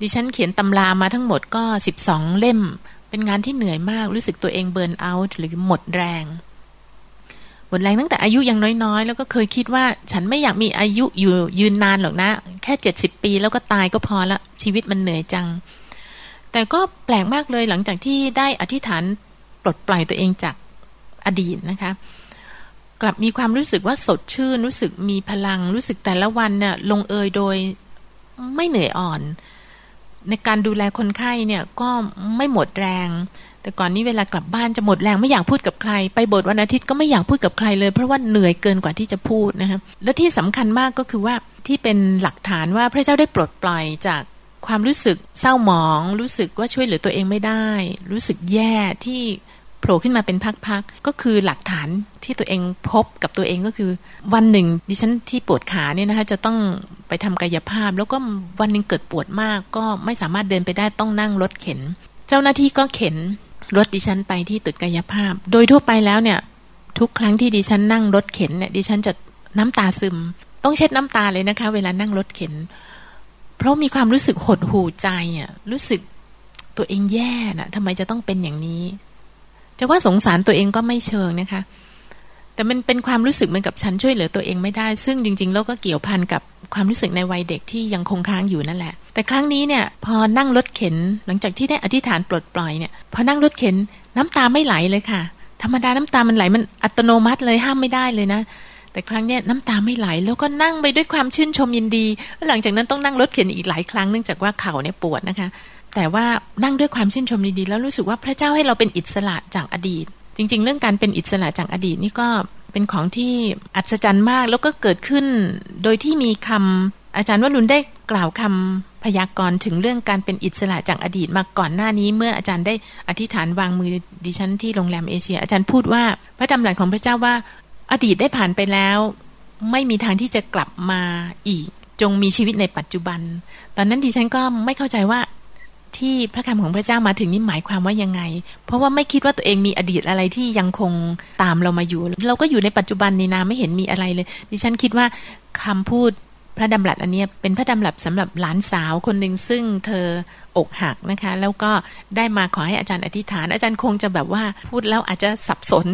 ดิฉันเขียนตำรามาทั้งหมดก็สิบสองเล่ม เป็นงานที่เหนื่อยมากรู้สึกตัวเอง burnout หรือหมดแรงหมดแรงตั้งแต่อายุยังน้อยๆ แล้วก็เคยคิดว่าฉันไม่อยากมีอายุอยู่ยืนนานหรอกนะ แค่เจ็ดสิบปีแล้วก็ตายก็พอละชีวิตมันเหนื่อยจัง แต่ก็แปลกมากเลยหลังจากที่ได้อธิษฐานปลดปล่อยตัวเองจากอดีตนะคะ กลับมีความรู้สึกว่าสดชื่น รู้สึกมีพลัง รู้สึกแต่ละวันเนี่ยลงเอยโดยไม่เหนื่อยอ่อน ในการดูแลคนไข้เนี่ยก็ไม่หมดแรง แต่ก่อนนี้เวลากลับบ้านจะหมดแรงไม่อยากพูดกับใคร ไปบทวันอาทิตย์ก็ไม่อยากพูดกับใครเลย เพราะว่าเหนื่อยเกินกว่าที่จะพูดนะครับและที่สำคัญมากก็คือว่าที่เป็นหลักฐานว่าพระเจ้าได้ปลดปล่อยจากความรู้สึกเศร้าหมอง รู้สึกว่าช่วยเหลือตัวเองไม่ได้ รู้สึกแย่ที่ โผล่ขึ้นมาเป็นพักๆก็คือหลักฐานที่ตัวเองพบกับตัวเองก็คือ วันหนึ่งดิฉันที่ปวดขาเนี่ยนะคะจะต้องไปทำกายภาพ แล้วก็วันหนึ่งเกิดปวดมาก ก็ไม่สามารถเดินไปได้ต้องนั่งรถเข็น เจ้าหน้าที่ก็เข็นรถดิฉันไปที่ตึกกายภาพ โดยทั่วไปแล้วเนี่ย ทุกครั้งที่ดิฉันนั่งรถเข็นเนี่ยดิฉันจะน้ำตาซึม ต้องเช็ดน้ำตาเลยนะคะ เวลานั่งรถเข็น เพราะมีความรู้สึกหดหู่ใจอะรู้สึกตัวเองแย่น่ะทำไมจะต้องเป็นอย่างนี้ จะว่าสงสารตัวเองก็ไม่เชิงนะคะ แต่มันเป็นความรู้สึกเหมือนกับฉันช่วยเหลือตัวเองไม่ได้ ซึ่งจริงๆแล้วก็เกี่ยวพันกับความรู้สึกในวัยเด็กที่ยังคงค้างอยู่นั่นแหละ แต่ครั้งนี้เนี่ย พอนั่งรถเข็นหลังจากที่ได้อธิษฐานปลดปล่อยเนี่ยพอนั่งรถเข็นน้ำตาไม่ไหลเลยค่ะ ธรรมดาน้ำตามันไหลมันอัตโนมัติเลยห้ามไม่ได้เลยนะแต่ครั้งนี้น้ำตาไม่ไหลแล้วก็นั่งไปด้วยความชื่นชมยินดี หลังจากนั้นต้องนั่งรถเข็นอีกหลายครั้งเนื่องจากว่าเข่าเนี่ยปวดนะคะ แต่ว่านั่งด้วยความชื่นชมดีๆ แล้วรู้สึกว่าพระเจ้าให้เราเป็นอิสระจากอดีต จริง ๆ เรื่องการเป็นอิสระจากอดีตนี่ก็เป็นของที่อัศจรรย์มาก แล้วก็เกิดขึ้น โดยที่มีคำอาจารย์วรุณได้กล่าวคำพยากรณ์ถึงเรื่องการเป็นอิสระจากอดีตมาก่อนหน้านี้ เมื่ออาจารย์ได้อธิษฐานวางมือดิฉันที่โรงแรมเอเชีย อาจารย์พูดว่าพระดำรัสของพระเจ้าว่า อดีตได้ผ่านไปแล้ว ไม่มีทางที่จะกลับมาอีก จงมีชีวิตในปัจจุบัน ตอนนั้นดิฉันก็ไม่เข้าใจว่า ที่พระคำของพระเจ้ามาถึงนี่หมายความว่ายังไง เพราะว่าไม่คิดว่าตัวเองมีอดีตอะไรที่ยังคงตามเรามาอยู่ เราก็อยู่ในปัจจุบันนี่นาไม่เห็นมีอะไรเลย ดิฉันคิดว่าคำพูดพระดำรัสอันนี้เป็นพระดำรัสสำหรับหลานสาวคนหนึ่งซึ่งเธออกหักนะคะ แล้วก็ได้มาขอให้อาจารย์อธิษฐาน อาจารย์คงจะแบบว่าพูดแล้วอาจจะสับสน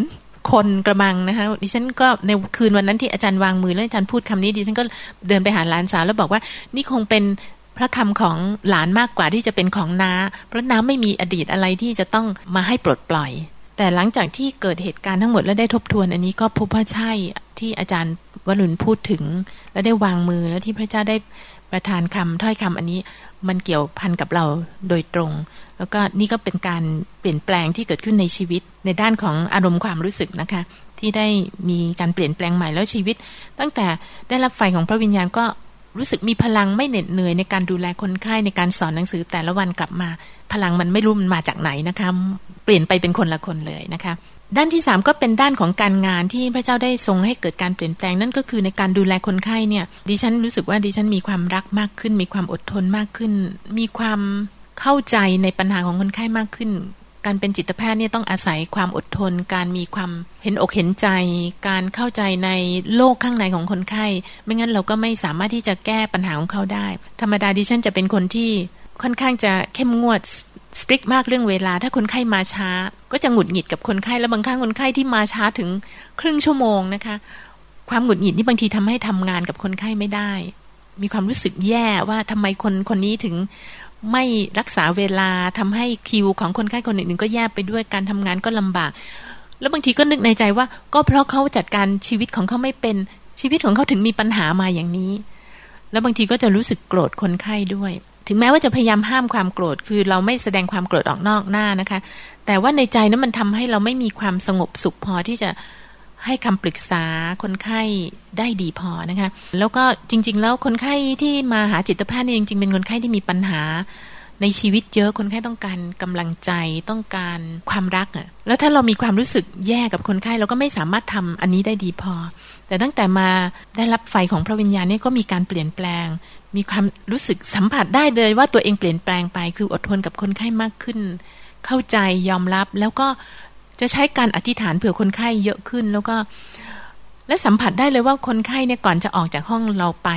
คนกระมังนะคะดิฉันก็ในคืนวันนั้นที่อาจารย์วางมือแล้วอาจารย์พูดคำนี้ดิฉันก็เดินไปหาหลานสาวแล้วบอกว่านี่คงเป็น พระคำของหลานมากกว่าที่จะเป็นของน้า เพราะน้าไม่มีอดีตอะไรที่จะต้องมาให้ปลดปล่อย แต่หลังจากที่เกิดเหตุการณ์ทั้งหมดแล้วได้ทบทวน อันนี้ก็พบว่าใช่ที่อาจารย์วรุณพูดถึง และได้วางมือแล้วที่พระเจ้าได้ประทานคำถ้อยคำอันนี้มันเกี่ยวพันกับเราโดยตรง แล้วก็นี่ก็เป็นการเปลี่ยนแปลงที่เกิดขึ้นในชีวิต ในด้านของอารมณ์ความรู้สึกนะคะ ที่ได้มีการเปลี่ยนแปลงใหม่แล้วชีวิต ตั้งแต่ได้รับไฟของพระวิญญาณก็ รู้สึกมีพลังไม่เหน็ดเหนื่อยในการดูแลคนไข้ในการสอนหนังสือแต่ละวันกลับมา พลังมันไม่รู้มันมาจากไหนนะคะ เปลี่ยนไปเป็นคนละคนเลยนะคะ ด้านที่ 3 ก็เป็นด้านของการงานที่พระเจ้าได้ทรงให้เกิดการเปลี่ยนแปลงนั่นก็คือในการดูแลคนไข้เนี่ย ดิฉันรู้สึกว่าดิฉันมีความรักมากขึ้น มีความอดทนมากขึ้น มีความเข้าใจในปัญหาของคนไข้มากขึ้น การเป็นจิตแพทย์เนี่ยต้องอาศัยความอดทน การมีความเห็นอกเห็นใจ การเข้าใจในโลกข้างในของคนไข้ ไม่งั้นเราก็ไม่สามารถที่จะแก้ปัญหาของเขาได้ ธรรมดาดิฉันจะเป็นคนที่ค่อนข้างจะเข้มงวดสตริกมากเรื่องเวลา ถ้าคนไข้มาช้า ก็จะหงุดหงิดกับคนไข้แล้วบางครั้งคนไข้ที่มาช้าถึงครึ่งชั่วโมงนะคะ ความหงุดหงิดนี่บางทีทำให้ทำงานกับคนไข้ไม่ได้ มีความรู้สึกแย่ว่าทำไมคนคนนี้ถึง ไม่รักษาเวลาทำให้คิวของคนไข้คนอื่นๆก็แย่ไปด้วยการทำงานก็ลำบาก แล้วบางทีก็นึกในใจว่า ก็เพราะเขาจัดการชีวิตของเขาไม่เป็นชีวิตของเขาถึงมีปัญหามาอย่างนี้ แล้วบางทีก็จะรู้สึกโกรธคนไข้ด้วย ถึงแม้ว่าจะพยายามห้ามความโกรธคือเราไม่แสดงความโกรธออกนอกหน้านะคะ แต่ว่าในใจนั้นมันทำให้เราไม่มีความสงบสุขพอที่จะ ให้คำปรึกษาคนไข้ได้ดีพอนะคะ แล้วก็จริง ๆ แล้วคนไข้ที่มาหาจิตแพทย์นี่จริงๆเป็นคนไข้ที่มีปัญหาในชีวิตเยอะคนไข้ต้องการกำลังใจต้องการความรักอะ่ะแล้วถ้าเรามีความรู้สึกแย่กับคนไข้เราก็ไม่สามารถทำอันนี้ได้ดีพอ แต่ตั้งแต่มาได้รับไฟของพระวิญญาณเนี่ยก็มีการเปลี่ยนแปลง มีความรู้สึกสัมผัสได้เลยว่าตัวเองเปลี่ยนแปลงไป คืออดทนกับคนไข้มากขึ้น เข้าใจยอมรับแล้วก็ จะใช้การอธิษฐานเผื่อคนไข้เยอะขึ้นแล้วก็ และสัมผัสได้เลยว่าคนไข้เนี่ยก่อนจะออกจากห้องเราไป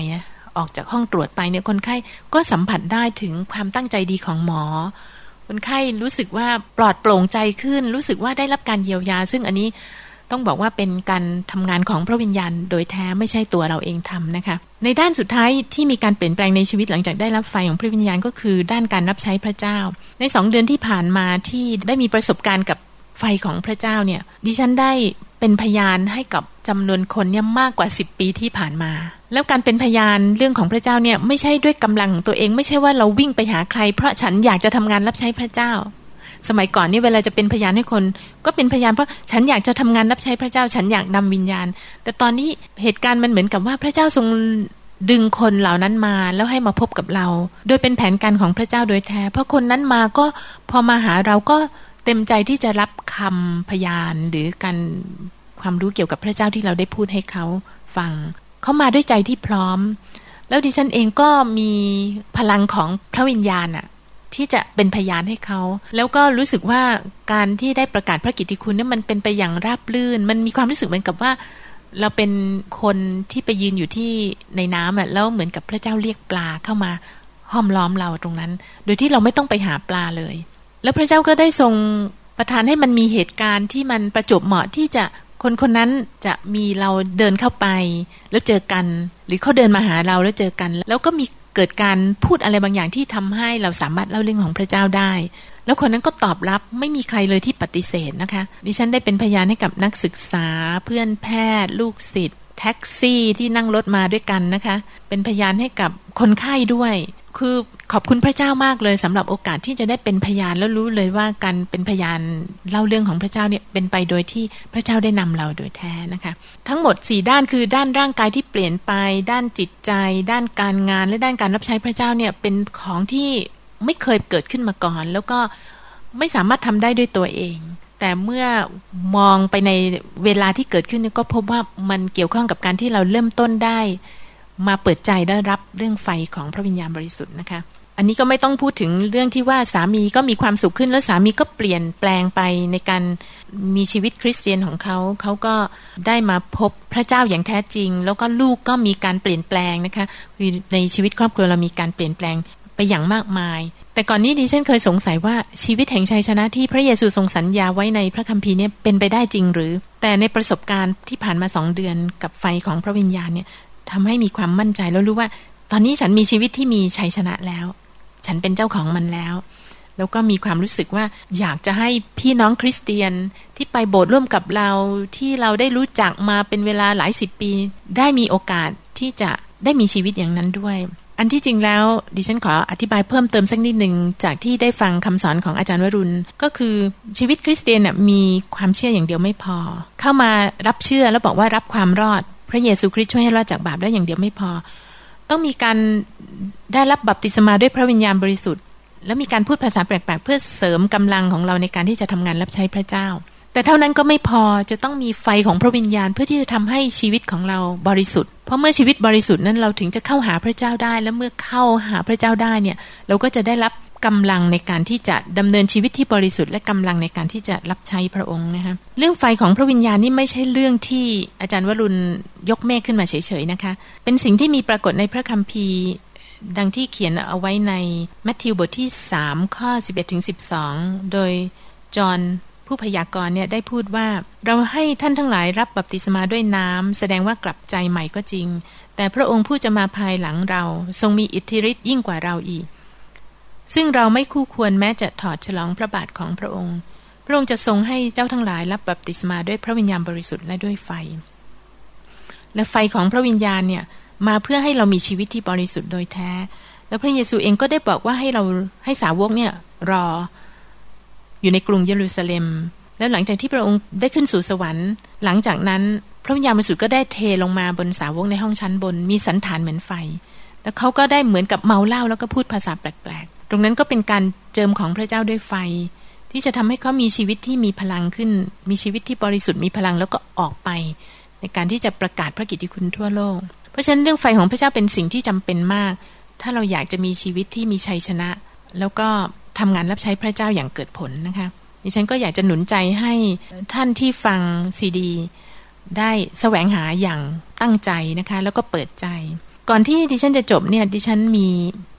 ออกจากห้องตรวจไปเนี่ยคนไข้ก็สัมผัสได้ถึงความตั้งใจดีของหมอ คนไข้รู้สึกว่าปลอดโปร่งใจขึ้น รู้สึกว่าได้รับการเยียวยา ซึ่งอันนี้ต้องบอกว่าเป็นการทำงานของพระวิญญาณ โดยแท้ไม่ใช่ตัวเราเองทำนะคะ ในด้านสุดท้ายที่มีการเปลี่ยนแปลงในชีวิตหลังจากได้รับไฟของพระวิญญาณก็คือ ด้านการรับใช้พระเจ้า ในสองเดือนที่ผ่านมาที่ได้มีประสบการณ์กับ ไฟของพระเจ้าเนี่ยดิฉันได้เป็นพยานให้กับจำนวนคนเนี่ยมากกว่า 10 ปีที่ผ่านมา แล้วการเป็นพยานเรื่องของพระเจ้าเนี่ยไม่ใช่ด้วยกำลังของตัวเองไม่ใช่ว่าเราวิ่งไปหาใคร เพราะฉันอยากจะทำงานรับใช้พระเจ้า สมัยก่อนนี่เวลาจะเป็นพยานให้คน ก็เป็นพยานเพราะฉันอยากจะทำงานรับใช้พระเจ้า ฉันอยากนำวิญญาณ แต่ตอนนี้เหตุการณ์มันเหมือนกับว่าพระเจ้าทรงดึงคนเหล่านั้นมาแล้วให้มาพบกับเรา โดยเป็นแผนการของพระเจ้าโดยแท้ เพราะคนนั้นมาก็พอมาหาเราก็ เต็มใจที่จะรับคำพยานหรือการความรู้เกี่ยวกับพระเจ้าที่เราได้พูดให้เขาฟัง เขามาด้วยใจที่พร้อม แล้วดิฉันเองก็มีพลังของพระวิญญาณอะที่จะเป็นพยานให้เขา แล้วก็รู้สึกว่าการที่ได้ประกาศพระกิตติคุณนี่มันเป็นไปอย่างราบรื่น มันมีความรู้สึกเหมือนกับว่า เราเป็นคนที่ไปยืนอยู่ที่ในน้ำอะแล้วเหมือนกับพระเจ้าเรียกปลาเข้ามาห้อมล้อมเราตรงนั้น โดยที่เราไม่ต้องไปหาปลาเลย แล้วพระเจ้าก็ได้ทรงประทานให้มันมีเหตุการณ์ที่มันประจบเหมาะที่จะคนคนนั้นจะมีเราเดินเข้าไป แล้วเจอกัน หรือเขาเดินมาหาเราแล้วเจอกัน แล้วก็มีเกิดการพูดอะไรบางอย่างที่ทำให้เราสามารถเล่าเรื่องของพระเจ้าได้ แล้วคนนั้นก็ตอบรับไม่มีใครเลยที่ปฏิเสธนะคะ ดิฉันได้เป็นพยานให้กับนักศึกษา เพื่อนแพทย์ ลูกศิษย์แท็กซี่ที่นั่งรถมาด้วยกันนะคะ เป็นพยานให้กับคนไข้ด้วย คือขอบคุณพระเจ้ามากเลยสำหรับโอกาสที่จะได้เป็นพยานแล้วรู้เลยว่าการเป็นพยานเล่าเรื่องของพระเจ้าเนี่ยเป็นไปโดยที่พระเจ้าได้นำเราโดยแท้นะคะ ทั้งหมด 4 ด้านคือด้านร่างกายที่เปลี่ยนไป ด้านจิตใจ ด้านการงานและด้านการรับใช้พระเจ้าเนี่ยเป็นของที่ไม่เคยเกิดขึ้นมาก่อน แล้วก็ไม่สามารถทำได้ด้วยตัวเอง แต่เมื่อมองไปในเวลาที่เกิดขึ้นก็พบว่ามันเกี่ยวข้องกับการที่เราเริ่มต้นได้ มาเปิดใจได้รับเรื่องไฟของพระวิญญาณบริสุทธิ์นะคะ อันนี้ก็ไม่ต้องพูดถึงเรื่องที่ว่าสามีก็มีความสุขขึ้น แล้วสามีก็เปลี่ยนแปลงไปในการมีชีวิตคริสเตียนของเขาเขาก็ได้มาพบพระเจ้าอย่างแท้จริง แล้วก็ลูกก็มีการเปลี่ยนแปลงนะคะในชีวิตครอบครัวเรามีการเปลี่ยนแปลงไปอย่างมากมาย แต่ก่อนนี้ดิฉันเคยสงสัยว่าชีวิตแห่งชัยชนะที่พระเยซูทรงสัญญาไว้ในพระคัมภีร์เนี่ยเป็นไปได้จริงหรือ แต่ในประสบการณ์ที่ผ่านมาสองเดือนกับไฟของพระวิญญาณเนี่ย ทำให้มีความมั่นใจแล้วรู้ว่า ตอนนี้ฉันมีชีวิตที่มีชัยชนะแล้ว ฉันเป็นเจ้าของมันแล้ว แล้วก็มีความรู้สึกว่าอยากจะให้พี่น้องคริสเตียนที่ไปโบสถ์ร่วมกับเราที่เราได้รู้จักมาเป็นเวลาหลายสิบปี ได้มีโอกาสที่จะได้มีชีวิตอย่างนั้นด้วย อันที่จริงแล้ว ดิฉันขออธิบายเพิ่มเติมสักนิดหนึ่งจากที่ได้ฟังคำสอนของอาจารย์วรุณ ก็คือชีวิตคริสเตียนมีความเชื่ออย่างเดียวไม่พอ เข้ามารับเชื่อแล้วบอกว่ารับความรอด พระเยซูคริสต์ช่วยให้รอดจากบาปได้อย่างเดียวไม่พอ ต้องมีการได้รับบัพติศมาด้วยพระวิญญาณบริสุทธิ์ และมีการพูดภาษาแปลกๆ เพื่อเสริมกำลังของเราในการที่จะทำงานรับใช้พระเจ้า แต่เท่านั้นก็ไม่พอจะต้องมีไฟของพระวิญญาณเพื่อที่จะทำให้ชีวิตของเราบริสุทธิ์ เพราะเมื่อชีวิตบริสุทธิ์นั้นเราถึงจะเข้าหาพระเจ้าได้ และเมื่อเข้าหาพระเจ้าได้เนี่ยเราก็จะได้รับ กำลังในการที่จะดำเนินชีวิตที่บริสุทธิ์และกำลังในการที่จะรับใช้พระองค์นะคะเรื่องไฟของพระวิญญาณนี่ไม่ใช่เรื่องที่อาจารย์วรุณยกเมฆขึ้นมาเฉยๆนะคะ เป็นสิ่งที่มีปรากฏในพระคัมภีร์ ดังที่เขียนเอาไว้ในมัทธิวบทที่ 3 ข้อ 11ถึง12 โดยจอห์นผู้พยากรณ์เนี่ยได้พูดว่า เราให้ท่านทั้งหลายรับบัพติศมาด้วยน้ำแสดงว่ากลับใจใหม่ก็จริง แต่พระองค์ผู้จะมาภายหลังเรา ทรงมีอิทธิฤทธิ์ยิ่งกว่าเราอีก ซึ่งเราไม่คู่ควรแม้จะถอดฉลองพระบาทของพระองค์ พระองค์จะทรงให้เจ้าทั้งหลายรับบัพติศมาด้วยพระวิญญาณบริสุทธิ์และด้วยไฟ และไฟของพระวิญญาณเนี่ยมาเพื่อให้เรามีชีวิตที่บริสุทธิ์โดยแท้ แล้วพระเยซูเองก็ได้บอกว่าให้เราให้สาวกเนี่ยรออยู่ในกรุงเยรูซาเล็ม แล้วหลังจากที่พระองค์ได้ขึ้นสู่สวรรค์ หลังจากนั้นพระวิญญาณบริสุทธิ์ก็ได้เทลงมาบนสาวกในห้องชั้นบน มีสันฐานเหมือนไฟ แล้วเขาก็ได้เหมือนกับเมาเหล้าแล้วก็พูดภาษาแปลก ตรงนั้นก็เป็นการเจิมของพระเจ้าด้วยไฟ ที่จะทำให้เขามีชีวิตที่มีพลังขึ้น มีชีวิตที่บริสุทธิ์มีพลังแล้วก็ออกไป ในการที่จะประกาศพระกิตติคุณทั่วโลก เพราะฉะนั้นเรื่องไฟของพระเจ้าเป็นสิ่งที่จำเป็นมาก ถ้าเราอยากจะมีชีวิตที่มีชัยชนะ แล้วก็ทำงานรับใช้พระเจ้าอย่างเกิดผลนะคะดิฉันก็อยากจะหนุนใจให้ท่านที่ฟังซีดี ได้แสวงหาอย่างตั้งใจนะคะ แล้วก็เปิดใจ ก่อนที่ดิฉันจะจบเนี่ยดิฉันมี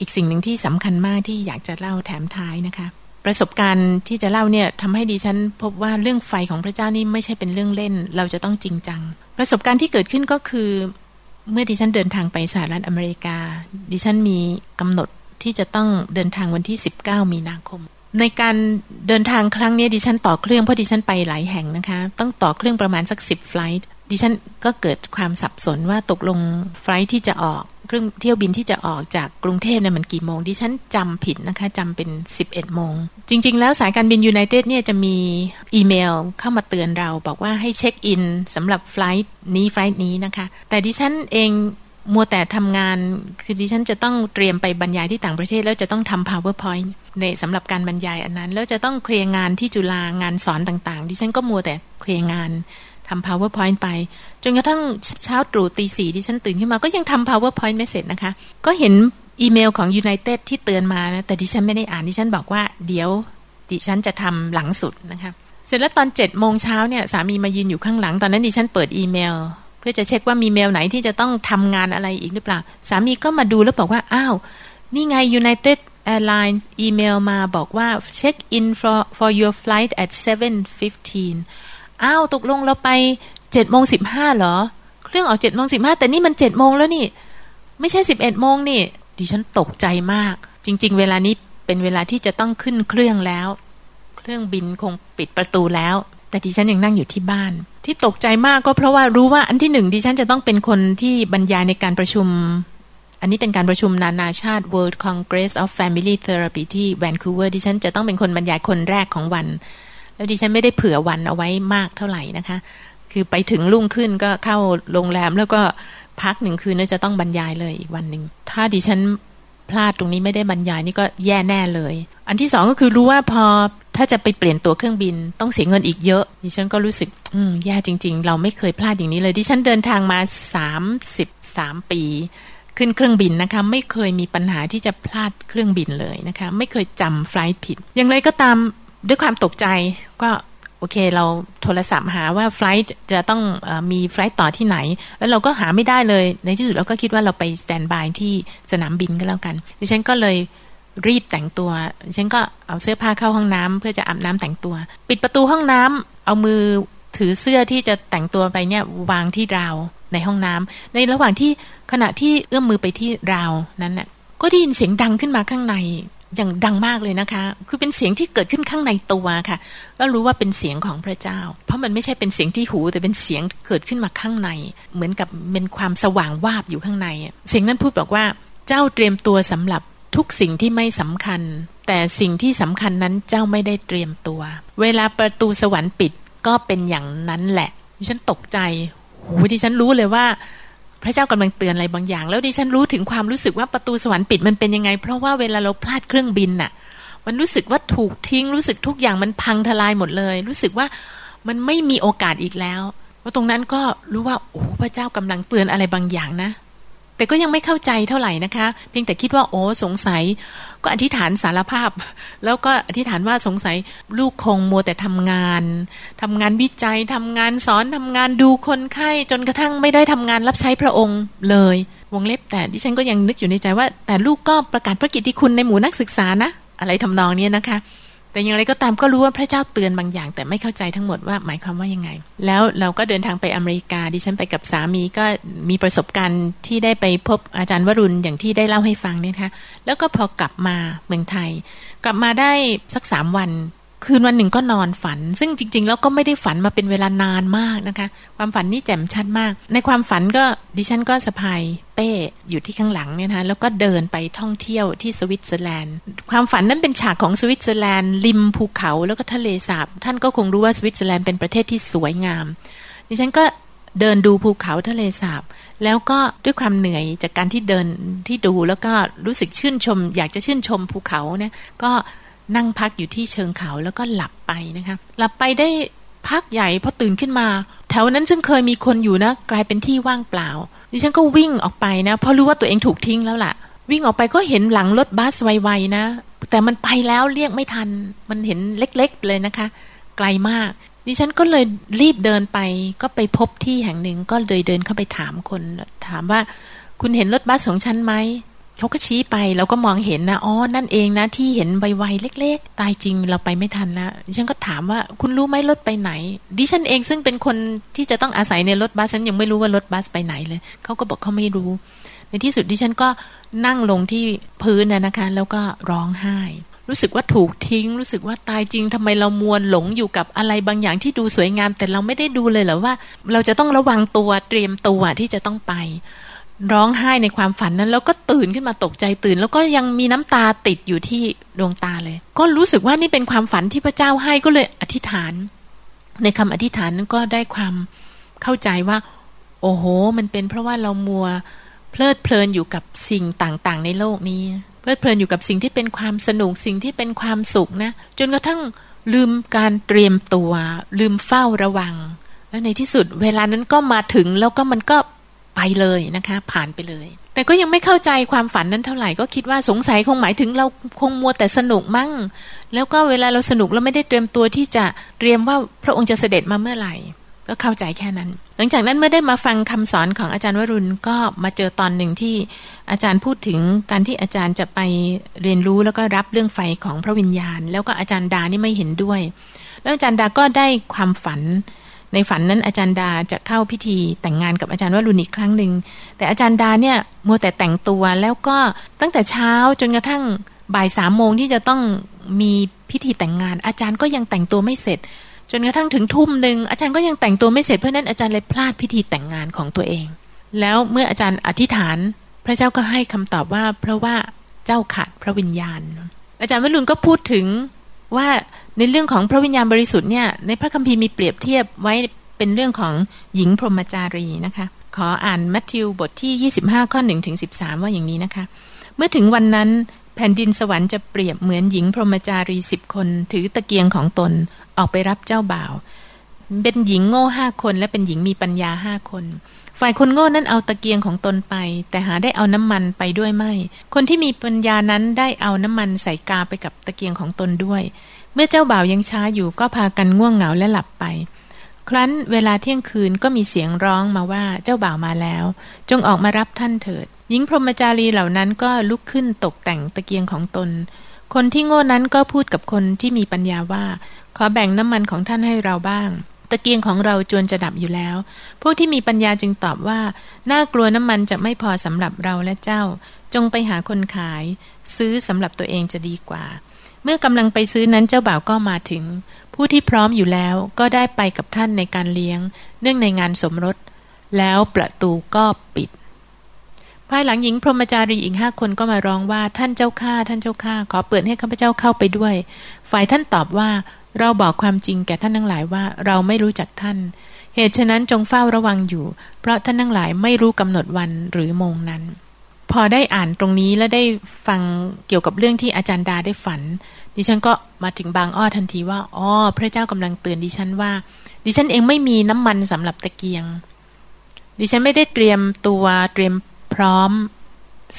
อีกสิ่งหนึ่งที่สำคัญมากที่อยากจะเล่าแถมท้ายนะคะ ประสบการณ์ที่จะเล่าเนี่ยทำให้ดิฉันพบว่าเรื่องไฟของพระเจ้านี่ไม่ใช่เป็นเรื่องเล่น เราจะต้องจริงจัง ประสบการณ์ที่เกิดขึ้นก็คือ เมื่อดิฉันเดินทางไปสหรัฐอเมริกา ดิฉันมีกำหนดที่จะต้องเดินทางวันที่ 19 มีนาคม ในการเดินทางครั้งนี้ดิฉันต่อเครื่องเพราะดิฉันไปหลายแห่งนะคะ ต้องต่อเครื่องประมาณสัก 10 ไฟล์ ดิฉันก็เกิดความสับสนว่าตกลงไฟล์ที่จะออกเครื่องเที่ยวบินที่จะออกจากกรุงเทพเนี่ยมันกี่โมง ดิฉันจำผิดนะคะจำเป็น 11โมง จริง ๆ แล้วสายการบินยูไนเต็ดเนี่ยจะมีอีเมลเข้ามาเตือนเราบอกว่าให้เช็คอินสำหรับไฟล์นี้ไฟล์นี้นะคะ แต่ดิฉันเองมัวแต่ทำงาน คือดิฉันจะต้องเตรียมไปบรรยายที่ต่างประเทศ แล้วจะต้องทำ powerpoint ในสำหรับการบรรยายอันนั้น แล้วจะต้องเคลียร์งานที่จุฬางานสอนต่างๆ ดิฉันก็มัวแต่เคลียร์งาน ทำ powerpoint ไป จนกระทั่งเช้าตรู่ตีสี่ดิฉันตื่นขึ้นมา ก็ยังทำ powerpoint ไม่เสร็จนะคะ ก็เห็นอีเมลของ United ที่เตือนมานะแต่ดิฉันไม่ได้อ่านดิฉันบอกว่าเดี๋ยวดิฉันจะทำหลังสุดนะคะเสร็จแล้วตอนเจ็ดโมงเช้าเนี่ยสามีมายืนอยู่ข้างหลัง ตอนนั้นดิฉันเปิดอีเมล เพื่อจะเช็คว่ามีเมลไหนที่จะต้องทำงานอะไรอีกหรือเปล่า สามีก็มาดูแล้วบอกว่าอ้าวนี่ไง United Airlines อีเมลมาบอกว่า check in for for your flight at 7:15 อ้าวตกลงเราไป7โมง15เหรอ เครื่องออก7โมง15แต่นี่มัน7โมงแล้วนี่ ไม่ใช่11โมงนี่ ดิฉันตกใจมาก จริง ๆ เวลานี้เป็นเวลาที่จะต้องขึ้นเครื่องแล้ว เครื่องบินคงปิดประตูแล้ว แต่ดิฉันยังนั่งอยู่ที่บ้าน ที่ตกใจมากก็เพราะว่ารู้ว่าอันที่หนึ่งดิฉันจะต้องเป็นคนที่บรรยายในการประชุม อันนี้เป็นการประชุมนานาชาติ World Congress of Family Therapy ที่แวนคูเวอร์ดิฉันจะต้องเป็นคนบรรยายคนแรกของวัน แล้วดิฉันไม่ได้เผื่อวันเอาไว้มากเท่าไหร่นะคะ คือไปถึงรุ่งขึ้นก็เข้าโรงแรมแล้วก็พักหนึ่งคืนแล้วจะต้องบรรยายเลยอีกวันหนึ่งถ้าดิฉันพลาดตรงนี้ไม่ได้บรรยายนี่ก็แย่แน่เลย อันที่สองก็คือรู้ว่าพอถ้าจะไปเปลี่ยนตัวเครื่องบินต้องเสียเงินอีกเยอะ ดิฉันก็รู้สึก อืมแย่จริง ๆ เราไม่เคยพลาดอย่างนี้เลย ดิฉันเดินทางมาสามสิบสามปี ขึ้นเครื่องบินนะคะ ไม่เคยมีปัญหาที่จะพลาดเครื่องบินเลยนะคะ ไม่เคยจำไฟล์ผิด อย่างไรก็ตาม ด้วยความตกใจก็โอเคเราโทรศัพท์หาว่าไฟล์จะต้องอมีไฟล์ต่อที่ไหน แล้วเราก็หาไม่ได้เลย ในที่สุดเราก็คิดว่าเราไปสแตนบายที่สนามบินก็แล้วกันดิฉันก็เลยรีบแต่งตัวฉันก็เอาเสื้อผ้าเข้าห้องน้ำเพื่อจะอาบน้ำแต่งตัว ปิดประตูห้องน้ำเอามือถือเสื้อที่จะแต่งตัวไปเนี่ยวางที่ราวในห้องน้ำในระหว่างที่ขณะที่เอื้อมมือไปที่ราวนั้นน่ะก็ได้ยินเสียงดังขึ้นมาข้างใน อย่างดังมากเลยนะคะ คือเป็นเสียงที่เกิดขึ้นข้างในตัวค่ะ ก็รู้ว่าเป็นเสียงของพระเจ้า เพราะมันไม่ใช่เป็นเสียงที่หู แต่เป็นเสียงเกิดขึ้นมาข้างใน เหมือนกับเป็นความสว่างวาบอยู่ข้างใน เสียงนั้นพูดบอกว่า เจ้าเตรียมตัวสำหรับทุกสิ่งที่ไม่สำคัญ แต่สิ่งที่สำคัญนั้นเจ้าไม่ได้เตรียมตัว เวลาประตูสวรรค์ปิดก็เป็นอย่างนั้นแหละดิฉันตกใจโหดิฉันรู้เลยว่า พระเจ้ากำลังเตือนอะไรบางอย่าง แล้วดิฉันรู้ถึงความรู้สึกว่าประตูสวรรค์ปิดมันเป็นยังไง เพราะว่าเวลาเราพลาดเครื่องบินน่ะ มันรู้สึกว่าถูกทิ้งรู้สึกทุกอย่างมันพังทลายหมดเลย รู้สึกว่ามันไม่มีโอกาสอีกแล้วว่าตรงนั้นก็รู้ว่าโอ้พระเจ้ากำลังเตือนอะไรบางอย่างนะ แต่ก็ยังไม่เข้าใจเท่าไหร่นะคะ เพียงแต่คิดว่าโอ้สงสัย ก็อธิษฐานสารภาพ แล้วก็อธิษฐานว่าสงสัยลูกคงมัวแต่ทำงานทำงานวิจัยทำงานสอนทำงานดูคนไข้จนกระทั่งไม่ได้ทำงานรับใช้พระองค์เลยวงเล็บแต่ดิฉันก็ยังนึกอยู่ในใจว่า แต่ลูกก็ประกาศพระกิตติคุณในหมู่นักศึกษานะ อะไรทำนองนี้นะคะ แต่อย่างไรก็ตามก็รู้ว่าพระเจ้าเตือนบางอย่าง แต่ไม่เข้าใจทั้งหมดว่าหมายความว่ายังไง แล้วเราก็เดินทางไปอเมริกาดิฉันไปกับสามีก็มีประสบการณ์ที่ได้ไปพบอาจารย์วรุณอย่างที่ได้เล่าให้ฟังเนี่ยคะแล้วก็พอกลับมาเมืองไทย กลับมาได้สักสามวัน คืนวันหนึ่งก็นอนฝัน ซึ่งจริง ๆ แล้วก็ไม่ได้ฝันมาเป็นเวลานานมากนะคะ ความฝันนี่แจ่มชัดมาก ในความฝันก็ดิฉันก็สะพายเป้อยู่ที่ข้างหลังเนี่ยนะคะแล้วก็เดินไปท่องเที่ยวที่สวิตเซอร์แลนด์ ความฝันนั้นเป็นฉากของสวิตเซอร์แลนด์ริมภูเขาแล้วก็ทะเลสาบ ท่านก็คงรู้ว่าสวิตเซอร์แลนด์เป็นประเทศที่สวยงาม ดิฉันก็เดินดูภูเขาทะเลสาบ แล้วก็ด้วยความเหนื่อยจากการที่เดินที่ดูแล้วก็รู้สึกชื่นชม อยากจะชื่นชมภูเขาเนี่ยก็ นั่งพักอยู่ที่เชิงเขาแล้วก็หลับไปนะคะหลับไปได้พักใหญ่พอตื่นขึ้นมา แถวนั้นซึ่งเคยมีคนอยู่นะ กลายเป็นที่ว่างเปล่า ดิฉันก็วิ่งออกไปนะ เพราะรู้ว่าตัวเองถูกทิ้งแล้วล่ะ วิ่งออกไปก็เห็นหลังรถบัสไวๆนะ แต่มันไปแล้วเรียกไม่ทัน มันเห็นเล็กๆเลยนะคะ ไกลมาก ดิฉันก็เลยรีบเดินไป ก็ไปพบที่แห่งหนึ่งก็เลยเดินเข้าไปถามคนถามว่า คุณเห็นรถบัสของฉันไหม เขาก็ชี้ไปเราก็มองเห็นนะอ๋อนั่นเองนะ ที่เห็นใบไวเล็ก ๆ ตายจริงเราไปไม่ทันแล้วดิฉันก็ถามว่าคุณรู้ไหมรถไปไหน ดิฉันเองซึ่งเป็นคนที่จะต้องอาศัยในรถบัสฉันยังไม่รู้ว่ารถบัสไปไหนเลยเขาก็บอกเขาไม่รู้ ในที่สุดดิฉันก็นั่งลงที่พื้นนะนะคะ แล้วก็ร้องไห้ รู้สึกว่าถูกทิ้ง รู้สึกว่าตายจริงทำไมเรามวนหลงอยู่กับอะไรบางอย่างที่ดูสวยงาม แต่เราไม่ได้ดูเลยเหรอว่า เราจะต้องระวังตัวเตรียมตัวที่จะต้องไป ร้องไห้ในความฝันนั้น แล้วก็ตื่นขึ้นมาตกใจตื่น แล้วก็ยังมีน้ำตาติดอยู่ที่ดวงตาเลย ก็รู้สึกว่านี่เป็นความฝันที่พระเจ้าให้ก็เลยอธิษฐาน ในคำอธิษฐานนั้นก็ได้ความเข้าใจว่า โอ้โห มันเป็นเพราะว่าเรามัวเพลิดเพลินอยู่กับสิ่งต่างๆ ในโลกนี้ เพลิดเพลินอยู่กับสิ่งที่เป็นความสนุกสิ่งที่เป็นความสุขนะ จนกระทั่งลืมการเตรียมตัว ลืมเฝ้าระวัง แล้วในที่สุดเวลานั้นก็มาถึงแล้วก็มันก็ ไปเลยนะคะ ผ่านไปเลย แต่ก็ยังไม่เข้าใจความฝันนั้นเท่าไหร่ก็คิดว่าสงสัยคงหมายถึงเราคงมัวแต่สนุกมั่ง แล้วก็เวลาเราสนุกเราไม่ได้เตรียมตัวที่จะเตรียมว่าพระองค์จะเสด็จมาเมื่อไหร่ ก็เข้าใจแค่นั้น หลังจากนั้นเมื่อได้มาฟังคำสอนของอาจารย์วรุณก็มาเจอตอนหนึ่งที่อาจารย์พูดถึงการที่อาจารย์จะไปเรียนรู้แล้วก็รับเรื่องไฟของพระวิญญาณ แล้วก็อาจารย์ดานี่ไม่เห็นด้วย แล้วอาจารย์ดาก็ได้ความฝัน ในฝันนั้นอาจารย์ดาจะเข้าพิธีแต่งงานกับอาจารย์วรุณอีกครั้งหนึ่งแต่อาจารย์ดาเนี่ยมัวแต่แต่งตัวแล้วก็ตั้งแต่เช้าจนกระทั่งบ่ายสามโมงที่จะต้องมีพิธีแต่งงาน อาจารย์ก็ยังแต่งตัวไม่เสร็จ จนกระทั่งถึงทุ่มหนึ่งอาจารย์ก็ยังแต่งตัวไม่เสร็จเพราะนั้นอาจารย์เลยพลาดพิธีแต่งงานของตัวเอง แล้วเมื่ออาจารย์อธิษฐาน พระเจ้าก็ให้คำตอบว่า เพราะว่าเจ้าขาดพระวิญญาณ อาจารย์วรุณก็พูดถึงว่า ในเรื่องของพระวิญญาณบริสุทธิ์เนี่ยในพระคัมภีร์มีเปรียบเทียบไว้เป็นเรื่องของหญิงพรหมจารีนะคะ ขออ่านมัทธิวบทที่ 25 ข้อ1ถึง13 ว่าอย่างนี้นะคะ เมื่อถึงวันนั้นแผ่นดินสวรรค์จะเปรียบเหมือนหญิงพรหมจารีสิบคน ถือตะเกียงของตนออกไปรับเจ้าบ่าว เป็นหญิงโง่ห้าคนและเป็นหญิงมีปัญญาห้าคน ฝ่ายคนโง่นั้นเอาตะเกียงของตนไป แต่หาได้เอาน้ำมันไปด้วยไม่ คนที่มีปัญญานั้นได้เอาน้ำมันใส่กาไปกับตะเกียงของตนด้วย เมื่อเจ้าบ่าวยังช้าอยู่ก็พากันง่วงเหงาและหลับไป ครั้นเวลาเที่ยงคืนก็มีเสียงร้องมาว่าเจ้าบ่าวมาแล้ว จงออกมารับท่านเถิด หญิงพรหมจารีเหล่านั้นก็ลุกขึ้นตกแต่งตะเกียงของตน คนที่โง่นั้นก็พูดกับคนที่มีปัญญาว่า ขอแบ่งน้ำมันของท่านให้เราบ้างตะเกียงของเราจวนจะดับอยู่แล้ว พวกที่มีปัญญาจึงตอบว่า น่ากลัวน้ำมันจะไม่พอสำหรับเราและเจ้า จงไปหาคนขาย ซื้อสำหรับตัวเองจะดีกว่า เมื่อกำลังไปซื้อนั้นเจ้าบ่าวก็มาถึง ผู้ที่พร้อมอยู่แล้วก็ได้ไปกับท่านในการเลี้ยง เนื่องในงานสมรส แล้วประตูก็ปิด ภายหลังหญิงพรหมจารีอีกห้าคนก็มาร้องว่าท่านเจ้าข้าท่านเจ้าข้าขอเปิดให้ข้าพเจ้าเข้าไปด้วย ฝ่ายท่านตอบว่าเราบอกความจริงแก่ท่านทั้งหลายว่า เราไม่รู้จักท่าน เหตุฉะนั้นจงเฝ้าระวังอยู่ เพราะท่านทั้งหลายไม่รู้กำหนดวันหรือโมงนั้น พอได้อ่านตรงนี้และได้ฟังเกี่ยวกับเรื่องที่อาจารย์ดาได้ฝัน ดิฉันก็มาถึงบางอ้อทันทีว่าอ๋อพระเจ้ากำลังเตือนดิฉันว่า ดิฉันเองไม่มีน้ำมันสำหรับตะเกียง ดิฉันไม่ได้เตรียมตัวเตรียมพร้อม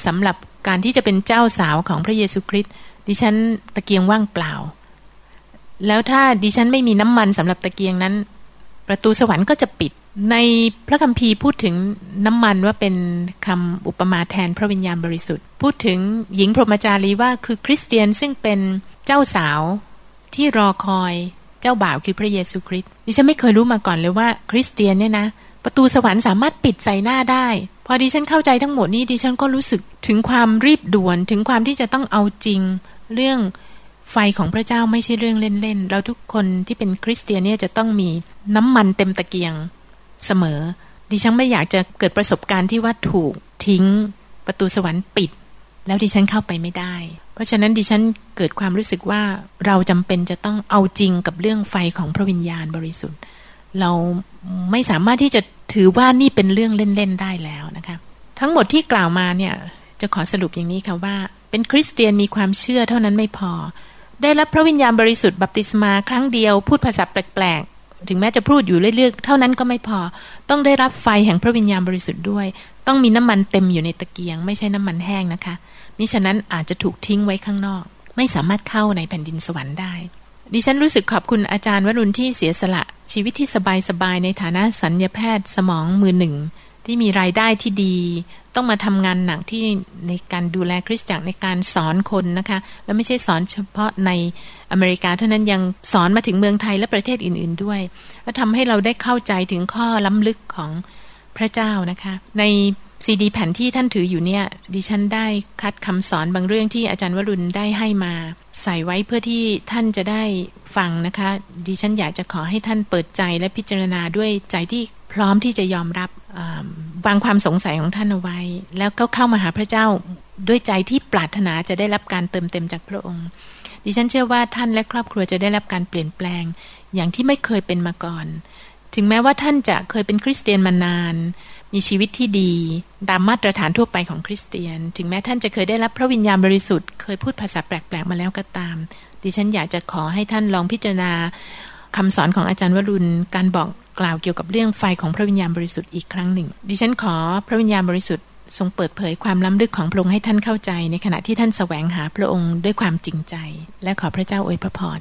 สำหรับการที่จะเป็นเจ้าสาวของพระเยซูคริสต์ดิฉันตะเกียงว่างเปล่า แล้วถ้าดิฉันไม่มีน้ำมันสำหรับตะเกียงนั้น ประตูสวรรค์ก็จะปิด ในพระคัมภีร์พูดถึงน้ำมันว่าเป็นคำอุปมาแทนพระวิญญาณบริสุทธิ์ พูดถึงหญิงพรหมจารีว่าคือคริสเตียนซึ่งเป็นเจ้าสาวที่รอคอยเจ้าบ่าวคือพระเยซูคริสต์ดิฉันไม่เคยรู้มาก่อนเลยว่าคริสเตียนเนี่ยนะ ประตูสวรรค์สามารถปิดใส่หน้าได้ พอดิฉันเข้าใจทั้งหมดนี้ดิฉันก็รู้สึกถึงความรีบด่วนถึงความที่จะต้องเอาจริง เรื่องไฟของพระเจ้าไม่ใช่เรื่องเล่นๆเราทุกคนที่เป็นคริสเตียนเนี่ยจะต้องมีน้ำมันเต็มตะเกียง เสมอ ดิฉันไม่อยากจะเกิดประสบการณ์ที่ว่าถูกทิ้ง ประตูสวรรค์ปิด แล้วดิฉันเข้าไปไม่ได้ เพราะฉะนั้นดิฉันเกิดความรู้สึกว่าเราจำเป็นจะต้องเอาจริงกับเรื่องไฟของพระวิญญาณบริสุทธิ์ เราไม่สามารถที่จะถือว่านี่เป็นเรื่องเล่นๆได้แล้วนะคะทั้งหมดที่กล่าวมาเนี่ยจะขอสรุปอย่างนี้ค่ะว่า เป็นคริสเตียนมีความเชื่อเท่านั้นไม่พอ ได้รับพระวิญญาณบริสุทธิ์บัพติศมาครั้งเดียวพูดภาษาแปลก ถึงแม้จะพูดอยู่เรื่อยๆ เท่านั้นก็ไม่พอ ต้องได้รับไฟแห่งพระวิญญาณบริสุทธิ์ด้วย ต้องมีน้ำมันเต็มอยู่ในตะเกียง ไม่ใช่น้ำมันแห้งนะคะ มิฉะนั้นอาจจะถูกทิ้งไว้ข้างนอก ไม่สามารถเข้าในแผ่นดินสวรรค์ได้ ดิฉันรู้สึกขอบคุณอาจารย์วรุณที่เสียสละ ชีวิตที่สบายๆในฐานะสัญญาแพทย์สมองมือหนึ่ง ที่มีรายได้ที่ดี ต้องมาทำงานหนักที่ในการดูแลคริสตจักรในการสอนคนนะคะ แล้วไม่ใช่สอนเฉพาะในอเมริกา เท่านั้นยังสอนมาถึงเมืองไทยและประเทศอื่น ๆด้วย และทำให้เราได้เข้าใจถึงข้อล้ำลึกของพระเจ้านะคะ ในซีดีแผ่นที่ท่านถืออยู่เนี่ย ดิฉันได้คัดคำสอนบางเรื่องที่อาจารย์วรุณได้ให้มา ใส่ไว้เพื่อที่ท่านจะได้ฟังนะคะ ดิฉันอยากจะขอให้ท่านเปิดใจและพิจารณาด้วยใจที่ พร้อมที่จะยอมรับวางความสงสัยของท่านเอาไว้ แล้วก็เข้ามาหาพระเจ้าด้วยใจที่ปรารถนาจะได้รับการเติมเต็มจากพระองค์ ดิฉันเชื่อว่าท่านและครอบครัวจะได้รับการเปลี่ยนแปลง อย่างที่ไม่เคยเป็นมาก่อน ถึงแม้ว่าท่านจะเคยเป็นคริสเตียนมานาน มีชีวิตที่ดีตามมาตรฐานทั่วไปของคริสเตียน ถึงแม้ท่านจะเคยได้รับพระวิญญาณบริสุทธิ์เคยพูดภาษาแปลกๆมาแล้วก็ตาม ดิฉันอยากจะขอให้ท่านลองพิจารณาคำสอนของอาจารย์วรุณการบอก กล่าวเกี่ยวกับเรื่องไฟของพระวิญญาณบริสุทธิ์อีกครั้งหนึ่ง ดิฉันขอพระวิญญาณบริสุทธิ์ทรงเปิดเผยความล้ำลึกของพระองค์ให้ท่านเข้าใจ ในขณะที่ท่านแสวงหาพระองค์ด้วยความจริงใจ และขอพระเจ้าอวยพระพร